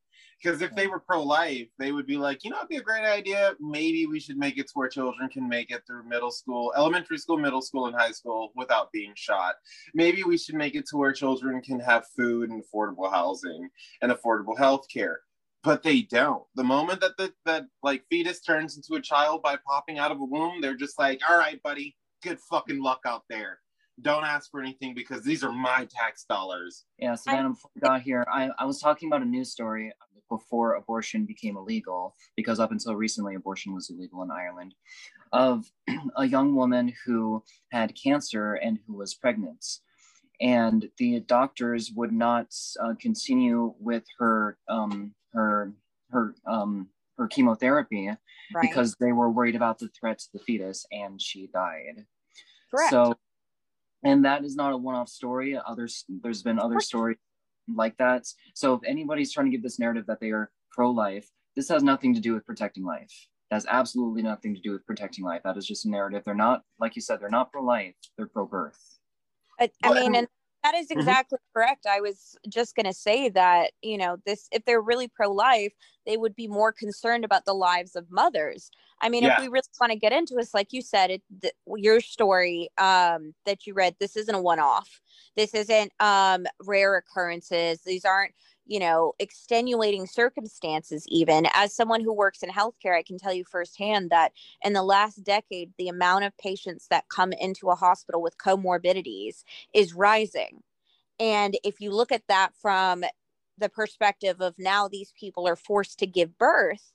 Because if they were pro life, they would be like, you know, it'd be a great idea. Maybe we should make it to where children can make it through middle school, elementary school, middle school, and high school without being shot. Maybe we should make it to where children can have food and affordable housing and affordable health care. But they don't. The moment that the that like fetus turns into a child by popping out of a womb, they're just like, all right, buddy, good fucking luck out there. Don't ask for anything because these are my tax dollars. Yeah, Savannah, before we got here, I, I was talking about a news story before abortion became illegal, because up until recently, abortion was illegal in Ireland, of a young woman who had cancer and who was pregnant. And the doctors would not uh, continue with her um, her her um, her chemotherapy Right. because they were worried about the threat to the fetus, and she died. Correct. So, and that is not a one-off story. Others, there's been other stories like that. So, if anybody's trying to give this narrative that they are pro-life, this has nothing to do with protecting life. It has absolutely nothing to do with protecting life. That is just a narrative. They're not, like you said, they're not pro-life. They're pro-birth. I, I mean, and that is exactly correct. I was just going to say that, you know, this, if they're really pro life, they would be more concerned about the lives of mothers. I mean, Yeah. if we really want to get into this, like you said, it, th- your story um, that you read, this isn't a one off. This isn't um, rare occurrences. These aren't, you know, extenuating circumstances, even. As someone who works in healthcare, I can tell you firsthand that in the last decade, the amount of patients that come into a hospital with comorbidities is rising. And if you look at that from the perspective of now these people are forced to give birth,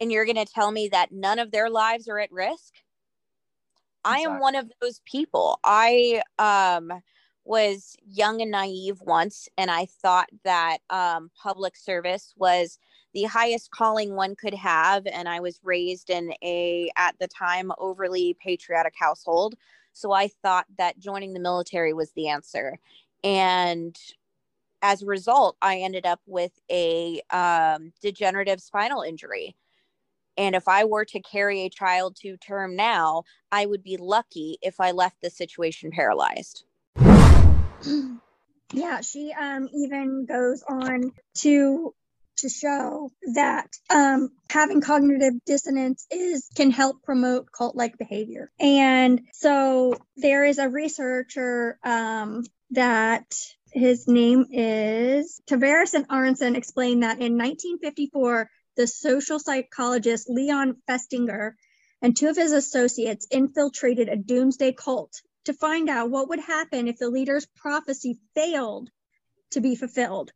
and you're going to tell me that none of their lives are at risk? I am one of those people. I um was young and naive once and I thought that um public service was the highest calling one could have and I was raised in a at the time overly patriotic household. So I thought that joining the military was the answer. And as a result, I ended up with a um, degenerative spinal injury. And if I were to carry a child to term now, I would be lucky if I left the situation paralyzed. Yeah, she um even goes on to to show that um having cognitive dissonance is can help promote cult like behavior. And so there is a researcher um that his name is Tavris and Aronson explained that in 1954 the social psychologist Leon Festinger and two of his associates infiltrated a doomsday cult to find out what would happen if the leader's prophecy failed to be fulfilled.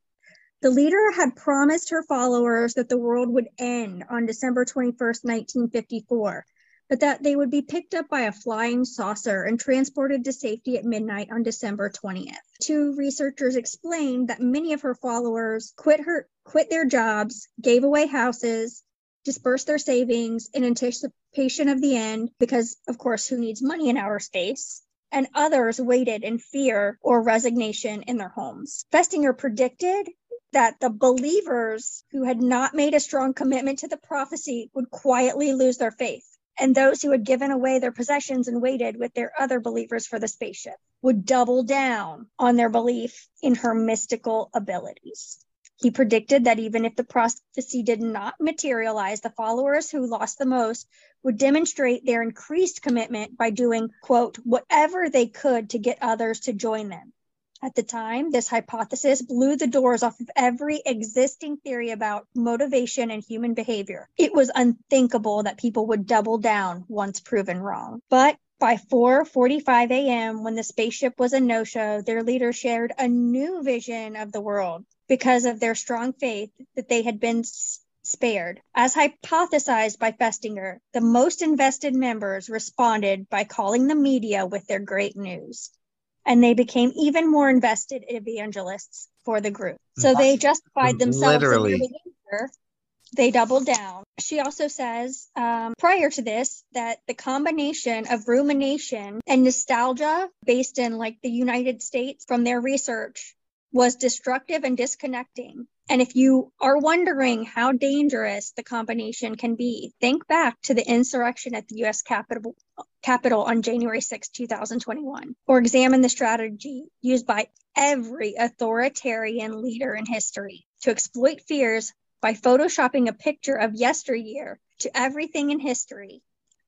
The leader had promised her followers that the world would end on December 21st, 1954, but that they would be picked up by a flying saucer and transported to safety at midnight on December 20th. Two researchers explained that many of her followers quit her quit their jobs, gave away houses, dispersed their savings in anticipation of the end because of course who needs money in outer space? And others waited in fear or resignation in their homes. Festinger predicted that the believers who had not made a strong commitment to the prophecy would quietly lose their faith. And those who had given away their possessions and waited with their other believers for the spaceship would double down on their belief in her mystical abilities. He predicted that even if the prophecy did not materialize, the followers who lost the most would demonstrate their increased commitment by doing, quote, whatever they could to get others to join them. At the time, this hypothesis blew the doors off of every existing theory about motivation and human behavior. It was unthinkable that people would double down once proven wrong. But by 4:45 a.m., when the spaceship was a no-show, their leader shared a new vision of the world because of their strong faith that they had been spared. As hypothesized by Festinger, the most invested members responded by calling the media with their great news. And they became even more invested evangelists for the group. So they justified themselves. Literally. They doubled down. She also says um, prior to this that the combination of rumination and nostalgia based in like the United States from their research was destructive and disconnecting. And if you are wondering how dangerous the combination can be, think back to the insurrection at the US Capitol, Capitol on January 6, 2021, or examine the strategy used by every authoritarian leader in history to exploit fears by photoshopping a picture of yesteryear to everything in history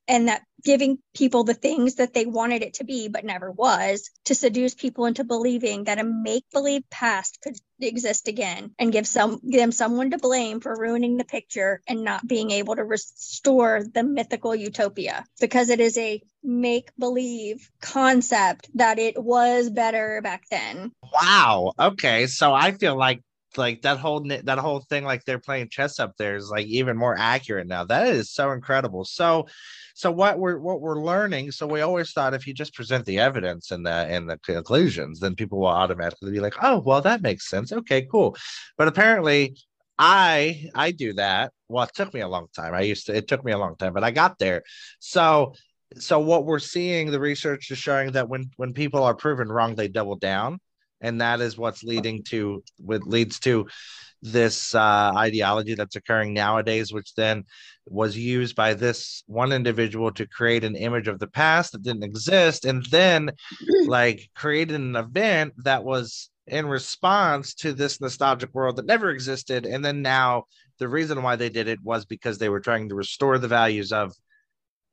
and that giving people the things that they wanted it to be but never was to seduce people into believing that a make-believe past could exist again and give some give them someone to blame for ruining the picture and not being able to restore the mythical utopia because it is a make-believe concept that it was better back then Wow. Okay. So I feel like like that whole that whole thing like they're playing chess up there is like even more accurate now. That is so incredible. So so what we're what we're learning. So we always thought if you just present the evidence and the and the conclusions, then people will automatically be like, oh well, that makes sense. Okay, cool. But apparently, I I do that. Well, it took me a long time. I used to. It took me a long time, but I got there. So so what we're seeing, the research is showing that when when people are proven wrong, they double down, and that is what's leading to what leads to this uh, ideology that's occurring nowadays, which then was used by this one individual to create an image of the past that didn't exist, and then like created an event that was in response to this nostalgic world that never existed, and then now the reason why they did it was because they were trying to restore the values of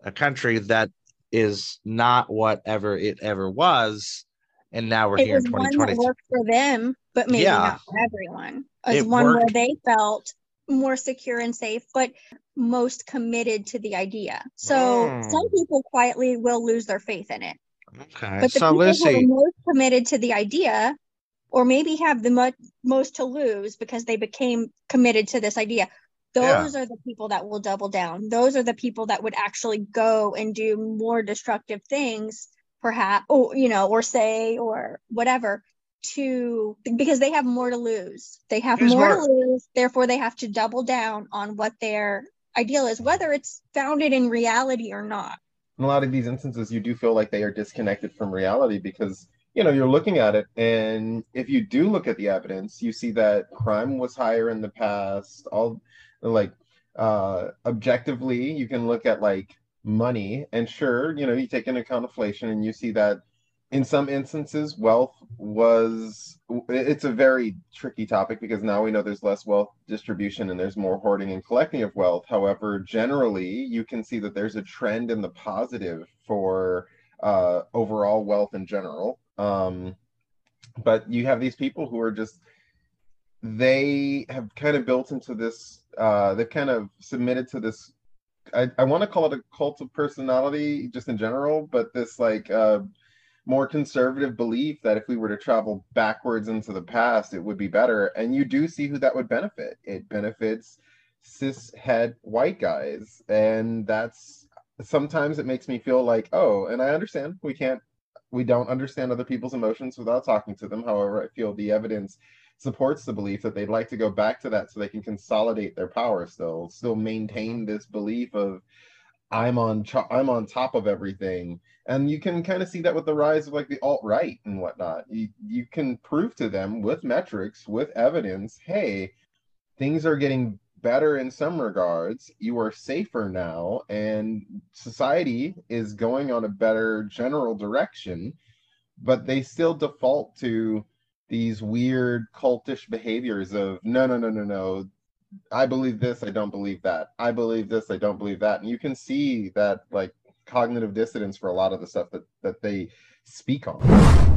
a country that is not whatever it ever was and now we're it here in one that worked for them but maybe Yeah. not for everyone. As It one where they felt more secure and safe but most committed to the idea. So Mm. some people quietly will lose their faith in it. Okay but the so people who are most committed to the idea or maybe have the mo- most to lose because they became committed to this idea Yeah. those are the people that will double down. Those are the people that would actually go and do more destructive things perhaps or you know or say or whatever to because they have more to lose. They have There's more, more- to lose therefore they have to double down on what their ideal is whether it's founded in reality or not. In a lot of these instances you do feel like they are disconnected from reality because you know you're looking at it and if you do look at the evidence you see that crime was higher in the past. All like uh objectively you can look at like money. And sure you know you take into account inflation and you see that in some instances wealth was it's a very tricky topic because now we know there's less wealth distribution and there's more hoarding and collecting of wealth. However generally you can see that there's a trend in the positive for uh, overall wealth in general. Um, but you have these people who are just they have kind of built into this uh, they've kind of submitted to this I, I want to call it a cult of personality just in general, but this like uh, more conservative belief that if we were to travel backwards into the past, it would be better. And you do see who that would benefit. It benefits cis het white guys. And that's sometimes it makes me feel like, oh, and I understand we can't, we don't understand other people's emotions without talking to them. However, I feel the evidence supports the belief that they'd like to go back to that so they can consolidate their power still, still maintain this belief of I'm on cho- I'm on top of everything. And you can kind of see that with the rise of like the alt right and whatnot. You you can prove to them with metrics, with evidence, hey, things are getting better in some regards. You are safer now, and society is going on a better general direction. But they still default to these weird cultish behaviors of no, no, no, no, no. I believe this, I don't believe that. I believe this, I don't believe that. And you can see that like cognitive dissonance for a lot of the stuff that that they speak on.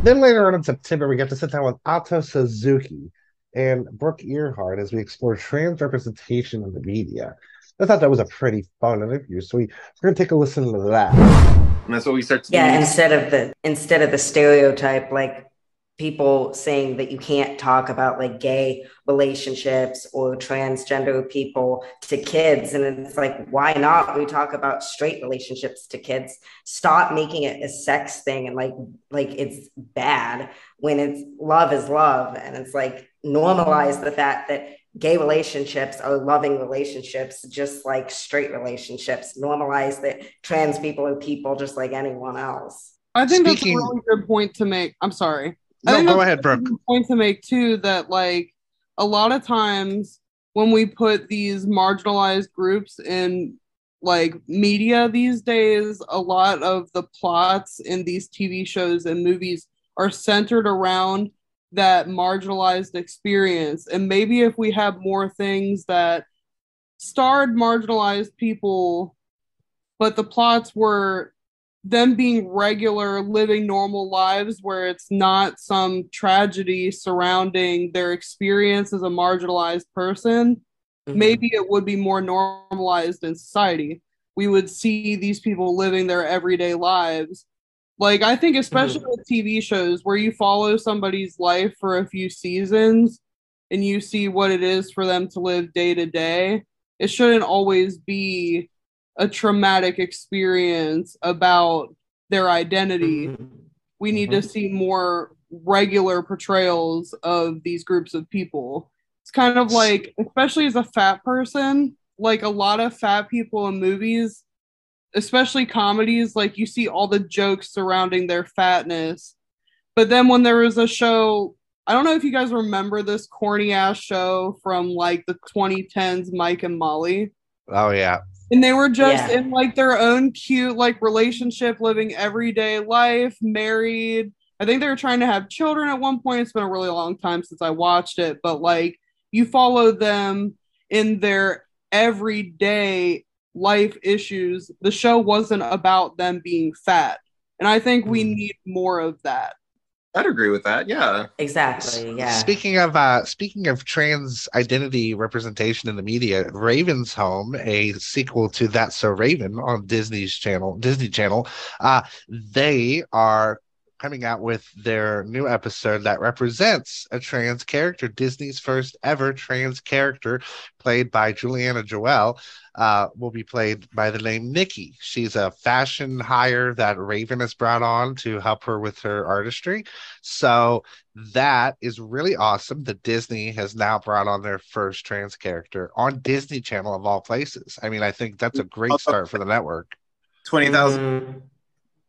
Then later on in September, we got to sit down with Ato Suzuki and Brook Earhart as we explore trans representation in the media. I thought that was a pretty fun interview, so we, we're going to take a listen to that. And that's what we start to yeah do. instead of the instead of the stereotype like people saying that you can't talk about like gay relationships or transgender people to kids. And it's like why not? We talk about straight relationships to kids. Stop making it a sex thing. And like like it's bad when it's love is love. And it's like normalize the fact that gay relationships are loving relationships just like straight relationships. Normalize that trans people are people just like anyone else. I think Speaking- that's a really good point to make. I'm sorry. No, go ahead, Brook. Point to make too that like a lot of times when we put these marginalized groups in like media these days, a lot of the plots in these TV shows and movies are centered around that marginalized experience. And maybe if we had more things that starred marginalized people but the plots were them being regular, living normal lives where it's not some tragedy surrounding their experience as a marginalized person. Mm-hmm. Maybe it would be more normalized in society. We would see these people living their everyday lives. Like, I think, especially mm-hmm. with TV shows where you follow somebody's life for a few seasons and you see what it is for them to live day to day, it shouldn't always be a traumatic experience about their identity. Mm-hmm. We need to mm-hmm. see more regular portrayals of these groups of people. It's kind of like, especially as a fat person, like a lot of fat people in movies, especially comedies, like you see all the jokes surrounding their fatness. But then when there was a show, I don't know if you guys remember this corny ass show from like the 2010s, Mike and Molly Oh yeah. And they were just Yeah. in like their own cute like relationship living everyday life married. I think they were trying to have children at one point. It's been a really long time since i watched it but like you follow them in their everyday life issues. The show wasn't about them being fat. And i think we mm. need more of that I'd agree with that. Yeah. Exactly. Yeah. Speaking of uh speaking of trans identity representation in the media, Raven's Home, a sequel to That's So Raven on Disney's channel, Disney Channel, uh, they are coming out with their new episode that represents a trans character, Disney's first ever trans character, played by Juliana Joel, uh, will be played by the name Nikki. She's a fashion hire that Raven has brought on to help her with her artistry. So that is really awesome that Disney has now brought on their first trans character on Disney Channel of all places. I mean, I think that's a great start for the network. 20,000. 000- mm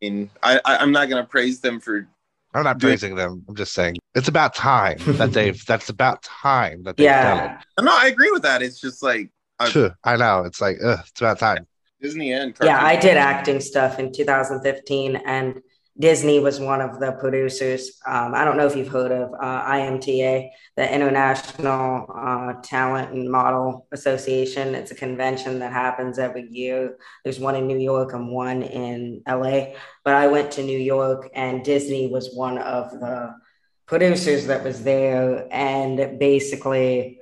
mean, I, I I'm not gonna praise them for. I'm not praising them. I'm just saying it's about time that they've. That's about time that they've done it. No, I agree with that. It's just like uh, I, Phew, I know. It's like ugh, it's about time. Disney and Yeah. I did acting stuff in 2015, and Disney was one of the producers. Um, I don't know if you've heard of uh, IMTA, the International uh, Talent and Model Association. It's a convention that happens every year. There's one in New York and one in LA. But I went to New York, and Disney was one of the producers that was there. And basically,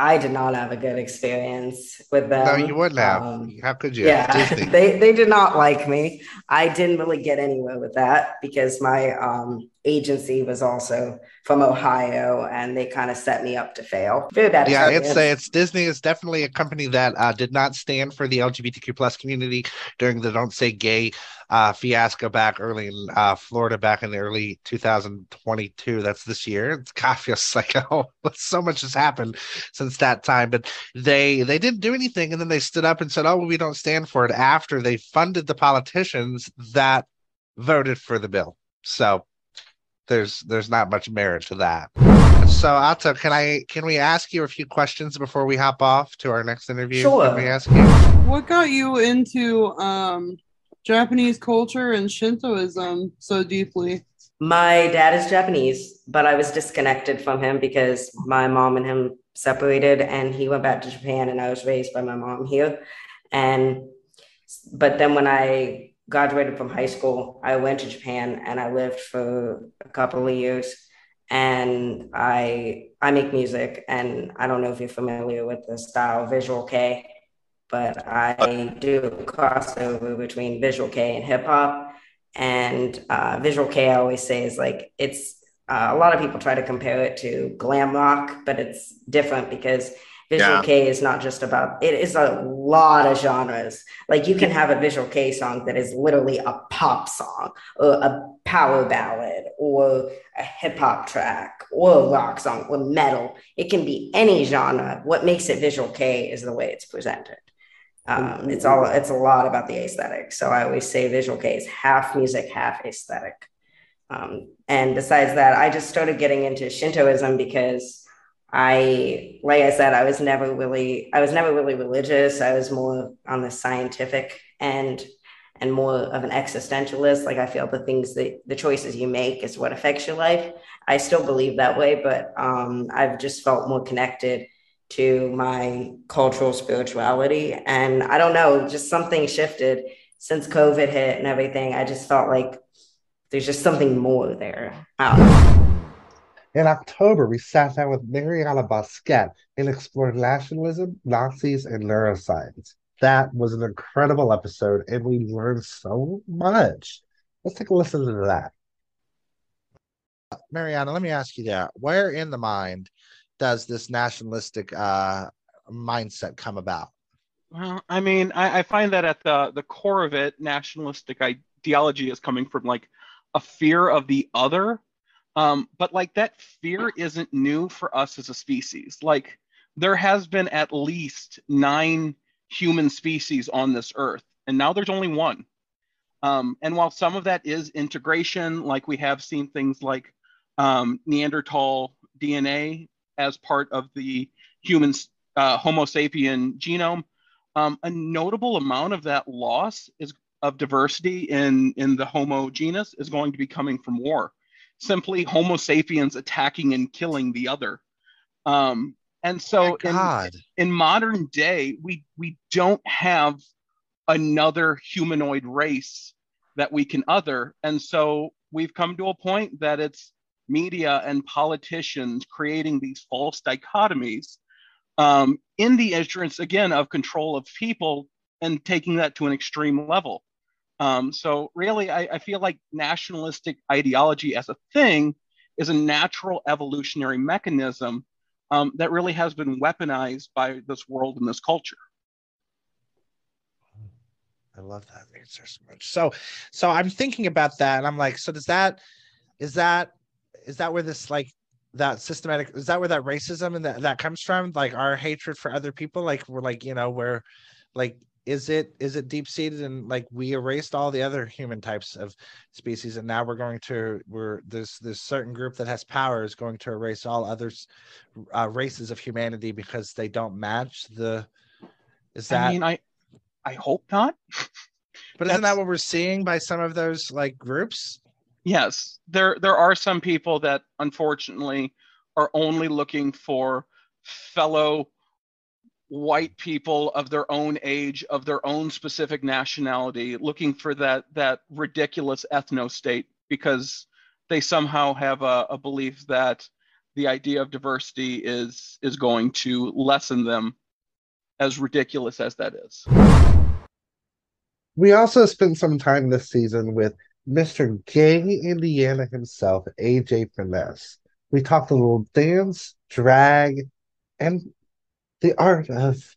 I did not have a good experience with them. No, you wouldn't have. Um, How could you? yeah, they they did not like me. I didn't really get anywhere with that because my um, agency was also from Ohio, and they kind of set me up to fail. Very bad yeah, it's experience. it's Disney is definitely a company that uh, did not stand for the LGBTQ plus community during the "Don't Say Gay" uh, fiasco back early in uh, Florida, back in the early 2022. That's this year. It's God feels like oh, so much has happened since that time. But they they didn't do anything, and then they stood up and said, "Oh, we don't stand for it." After they funded the politicians that voted for the bill, so there's there's not much merit to that. So Ato, can I can we ask you a few questions before we hop off to our next interview? Sure. Can we ask you? what got you into um japanese culture and shintoism so deeply My dad is Japanese, but I was disconnected from him because my mom and him separated and he went back to Japan and I was raised by my mom here. And but then when I graduated from high school, I went to Japan and I lived for a couple of years and I I make music and I don't know if you're familiar with the style visual kei, but I do a crossover between visual kei and hip hop. And uh, visual kei, I always say, is like it's uh, a lot of people try to compare it to glam rock, but it's different because visual Yeah. K is not just about it is a lot of genres. Like you can have a visual kei song that is literally a pop song or a power ballad or a hip hop track or a rock song or metal. It can be any genre. What makes it visual kei is the way it's presented. Um, it's all it's a lot about the aesthetic. So I always say visual kei is half music, half aesthetic. Um, and besides that, I just started getting into Shintoism because I, like I said, I was never really, I was never really religious. I was more on the scientific end and more of an existentialist. Like I feel the things that the choices you make is what affects your life. I still believe that way, but um, I've just felt more connected to my cultural spirituality. And I don't know, just something shifted since COVID hit and everything. I just felt like there's just something more there. I don't know. In October, we sat down with Mariana Bosquet and explored nationalism, Nazis, and neuroscience. That was an incredible episode, and we learned so much. Let's take a listen to that. Mariana, let me ask you that. Where in the mind does this nationalistic uh, mindset come about? Well, I mean, I, I find that at the the core of it, nationalistic ideology is coming from like a fear of the other um, but like that fear isn't new for us as a species. Like there has been at least nine human species on this earth, and now there's only one. Um, and while some of that is integration, like we have seen things like um, Neanderthal DNA as part of the human uh, Homo sapien genome, um, a notable amount of that loss is of diversity in in the Homo genus is going to be coming from war simply Homo sapiens attacking and killing the other. Um, and so in, in modern day, we we don't have another humanoid race that we can other. And so we've come to a point that it's media and politicians creating these false dichotomies um, in the interest, again, of control of people and taking that to an extreme level. Um, so really, I, I feel like nationalistic ideology as a thing is a natural evolutionary mechanism um, that really has been weaponized by this world and this culture. I love that answer so much. So, so I'm thinking about that, and I'm like, so does that, is that, is that where this like that systematic is that where that racism and that that comes from? Like our hatred for other people, like we're like you know we're like is it is it deep seated and like we erased all the other human types of species and now we're going to we're this this certain group that has power is going to erase all others uh, races of humanity because they don't match the is that i mean i i hope not. But isn't that what we're seeing by some of those like groups? Yes. There there are some people that unfortunately are only looking for fellow white people of their own age, of their own specific nationality, looking for that that ridiculous ethno state because they somehow have a, a belief that the idea of diversity is is going to lessen them, as ridiculous as that is. We also spent some time this season with Mr. Gay Indiana himself, Aijaye Finesse. We talked a little dance, drag, and the art of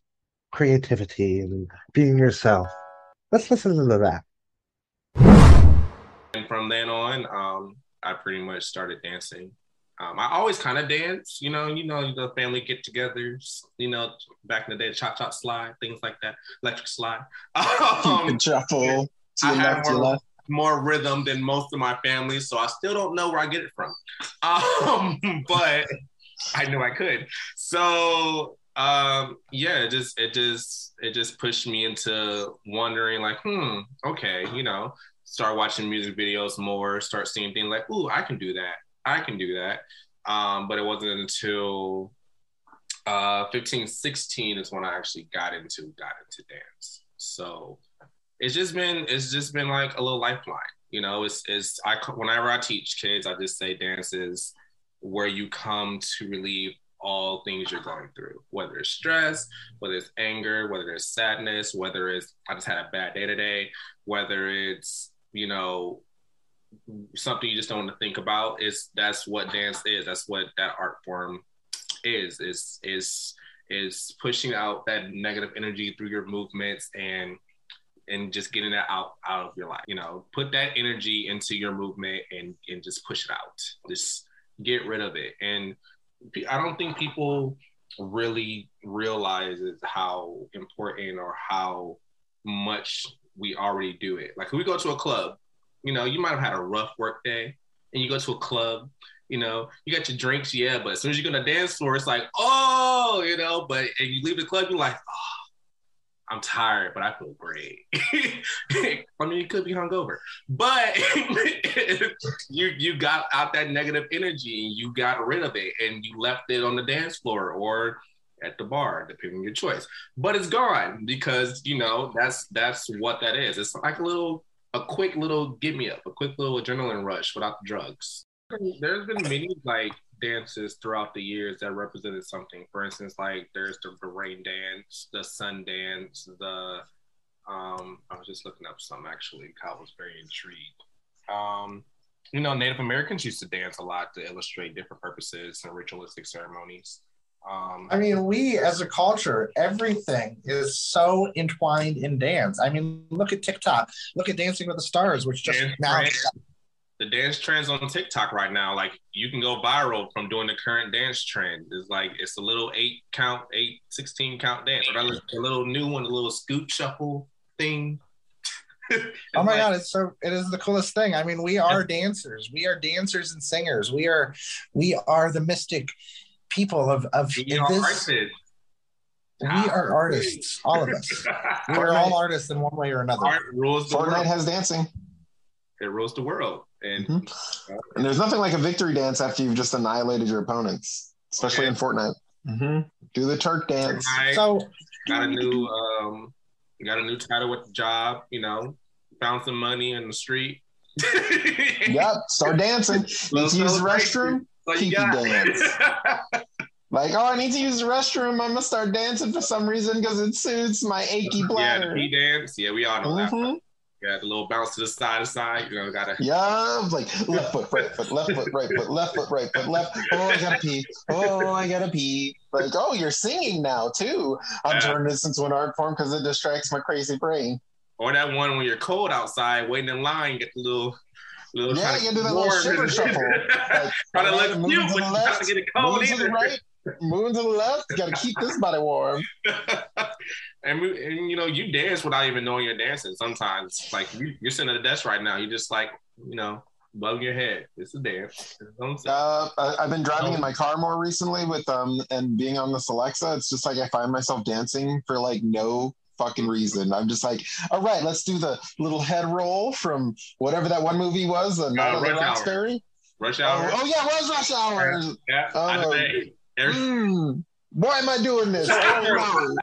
creativity and being yourself. Let's listen to that. And from then on, um, I pretty much started dancing. Um, I always kind of dance, you know, you know, the family get-togethers, you know, back in the day, chop chop slide, things like that, electric slide. Um, shuffle. I have more, more rhythm than most of my family, so I still don't know where I get it from. Um, but I knew I could. So um, yeah, it just it just it just pushed me into wondering like, hmm, okay, you know, start watching music videos more, start seeing things like, ooh, I can do that. I can do that. Um, but it wasn't until uh 15, 16 is when I actually got into got into dance. So it's just been it's just been like a little lifeline. You know, it's it's I whenever I teach kids, I just say dance is where you come to relieve all things you're going through, whether it's stress, whether it's anger, whether it's sadness, whether it's I just had a bad day today, whether it's, you know, something you just don't want to think about. Is that's what dance is. That's what that art form is, is is is pushing out that negative energy through your movements and and just getting that out out of your life. You know, put that energy into your movement and and just push it out. Just get rid of it. And I don't think people really realize how important or how much we already do it. Like we go to a club, you know, you might have had a rough work day and you go to a club, you know, you got your drinks, yeah, but as soon as you go to dance floor, it's like, oh, you know, but and you leave the club, you're like, oh, I'm tired, but I feel great. I mean, you could be hungover, but you you got out that negative energy and you got rid of it and you left it on the dance floor, or at the bar, depending on your choice. But it's gone because you know that's that's what that is. It's like a little, a quick little give me up, a quick little adrenaline rush without the drugs. There's been many like dances throughout the years that represented something. For instance, like there's the, the rain dance, the sun dance, the um, I was just looking up some actually. Kyle was very intrigued. Um, you know, Native Americans used to dance a lot to illustrate different purposes and ritualistic ceremonies. Um, I mean, we as a culture, everything is so entwined in dance. I mean, look at TikTok, look at Dancing with the Stars, which just now. trends- the dance trends on TikTok right now, like you can go viral from doing the current dance trend. It's like it's a little eight count, eight, 16 count dance. Or a little new one, a little scoop shuffle thing. Oh my god, it's so it is the coolest thing. I mean, we are dancers. We are dancers and singers. We are we are the mystic people of of We are this. artists. We ah, are artists, all of us. We are all artists in one way or another. Art rules Fortnite has dancing. It rules the world. And Mm-hmm. And there's nothing like a victory dance after you've just annihilated your opponents, especially in Fortnite. Mm-hmm. Do the Turk dance. I So got a new um got a new title with the job, you know, found some money in the street. yep, start dancing. Need to use the restroom. So you Keep got dance. Like, oh, I need to use the restroom. I'm gonna start dancing for some reason because it suits my achy bladder. Yeah, the bladder. P dance. Yeah, we all know that. Got the little bounce to the side to side. You know, gotta Yeah, like left foot, right foot, left foot, right foot, left foot, right foot, left. Oh, I gotta pee. Oh, I gotta pee. Like, oh, you're singing now too. I'm Yeah. turning this into an art form because it distracts my crazy brain. Or that one when you're cold outside, waiting in line, get the little little Yeah, to you do that little shiver shuffle. Like, try to look cute, to but the you left, gotta get it cold moving to the right, moving to the left. Got to keep this body warm. and, we- and you know, you dance without even knowing you're dancing. Sometimes, like you, you're sitting at a desk right now, you just like, you know, bugging your head. It's a dance. It's on set. Uh, I, I've been driving in my car more recently with um and being on this Alexa. It's just like I find myself dancing for like no fucking reason. I'm just like, all right, let's do the little head roll from whatever that one movie was, the Night Uh, of the Rush Hour. Roxbury. Rush Oh, hour. oh yeah, it was Rush Hour. Yeah, Oh, I debate. Every- Mm, why am I doing this? Oh, no.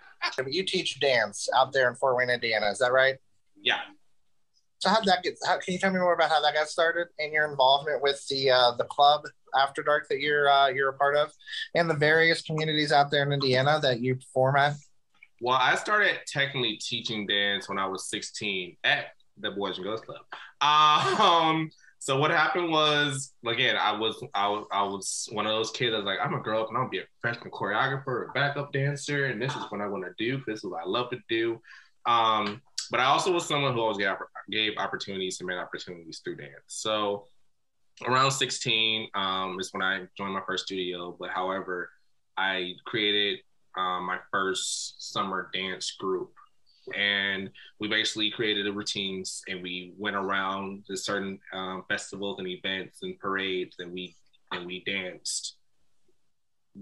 You teach dance out there in Fort Wayne, Indiana. Is that right? Yeah. So how'd that get? How, can you tell me more about how that got started and your involvement with the uh, the club After Dark that you're uh, you're a part of, and the various communities out there in Indiana that you perform at? Well, I started technically teaching dance when I was 16 at the Boys and Girls Club. Um, so what happened was, again, I was I was I was one of those kids that was like, I'm gonna grow up and gonna be a professional choreographer, a backup dancer, and this is what I want to do. This is what I love to do. Um, but I also was someone who always gave, gave opportunities and made opportunities through dance. So around 16 um, is when I joined my first studio. But however, I created um, my first summer dance group. And we basically created the routines and we went around to certain um, festivals and events and parades and we and we danced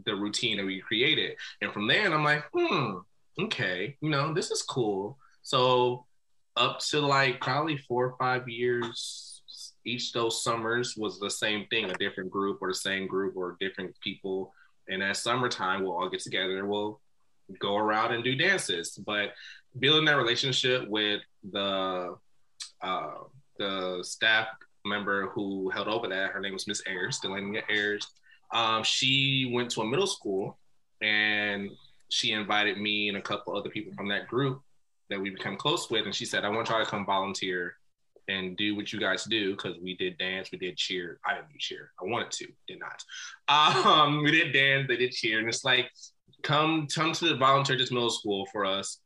the routine that we created. And from there, I'm like, hmm, okay, you know, this is cool. So up to like probably four or five years, each those summers was the same thing, a different group or the same group or different people. And at summertime, we'll all get together and we'll go around and do dances. But building that relationship with the uh, the staff member who held over that, her name was Miss Ayers, Delaney Ayers. Um, she went to a middle school and she invited me and a couple other people from that group that we become close with. And she said, I want y'all to come volunteer and do what you guys do because we did dance, we did cheer. I didn't do cheer. I wanted to, did not. Um, we did dance, they did cheer, and it's like, come come to the volunteer this middle school for us,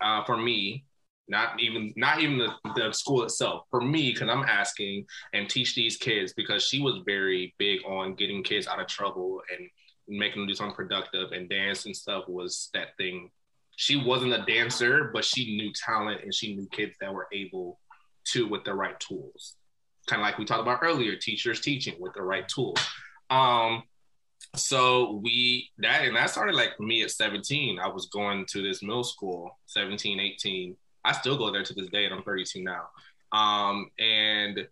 uh, for me, not even not even the, the school itself, for me, because I'm asking and teach these kids because she was very big on getting kids out of trouble and making them do something productive and dance and stuff was that thing. She wasn't a dancer, but she knew talent and she knew kids that were able to with the right tools. Kind of like we talked about earlier, teachers teaching with the right tools. Um, so we that and that started like me at 17. I was going to this middle school, 17, 18. I still go there to this day, and I'm 32 now. Um, and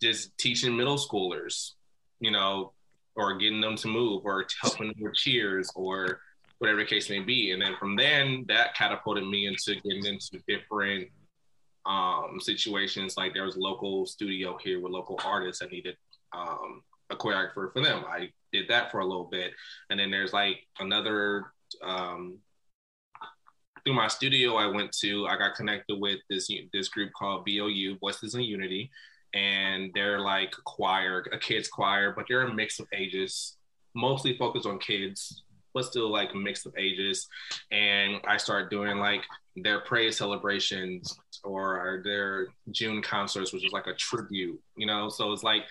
just teaching middle schoolers, you know, or getting them to move, or helping them with cheers, or whatever the case may be. And then from then, that catapulted me into getting into different um, situations. Like there was a local studio here with local artists that needed um, a choreographer for them. I did that for a little bit, and then there's like another. Um, through my studio, I went to. I got connected with this this group called BOU, Voices in Unity, and they're like a choir, a kids choir, but they're a mix of ages, mostly focused on kids, but still like mix of ages. And I started doing like their praise celebrations or their June concerts, which is like a tribute, you know. So it's like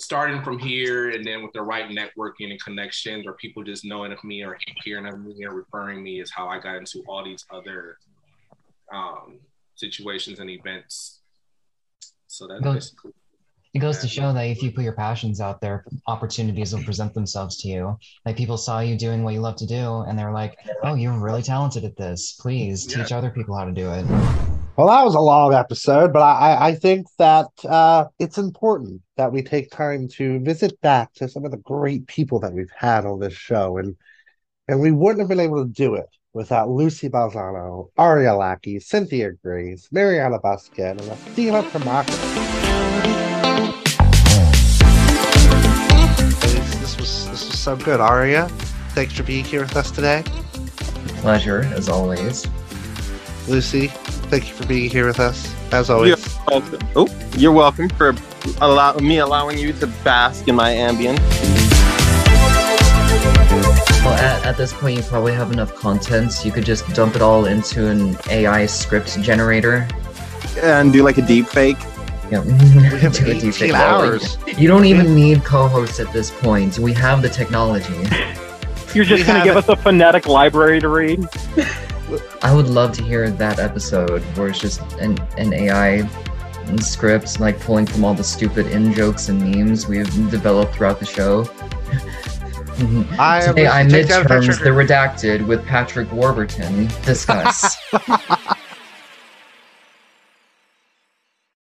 starting from here and then with the right networking and connections or people just knowing of me or hearing of me or referring me is how I got into all these other um, situations and events. So that's goes. basically It goes to show that if you put your passions out there, opportunities will present themselves to you. Like people saw you doing what you love to do, and they're like, "Oh, you're really talented at this. Please teach other people how to do it." Well, that was a long episode, but I, I- I think that uh, it's important that we take time to visit back to some of the great people that we've had on this show, and and we wouldn't have been able to do it without Lusi Balzano, Ariya Lackey, Cynthia Grace, Mariana Bosquet, and Athena Primakis. This, this was this was so good, Ariya. Thanks for being here with us today. Pleasure, as always. Lusi, thank you for being here with us, as always. You're welcome. Oh, you're welcome for allow me allowing you to bask in my ambience. Well, at, at this point, you probably have enough content. You could just dump it all into an AI script generator. And do like a deep fake. Yeah, We have do a deep fake. hours. You don't even need co-hosts at this point. We have the technology. You're just going to give it. us a phonetic library to read? I would love to hear that episode where it's just an, an AI script, like pulling from all the stupid in jokes and memes we've developed throughout the show. I Today, I midterms the redacted with Patrick Warburton. Discuss.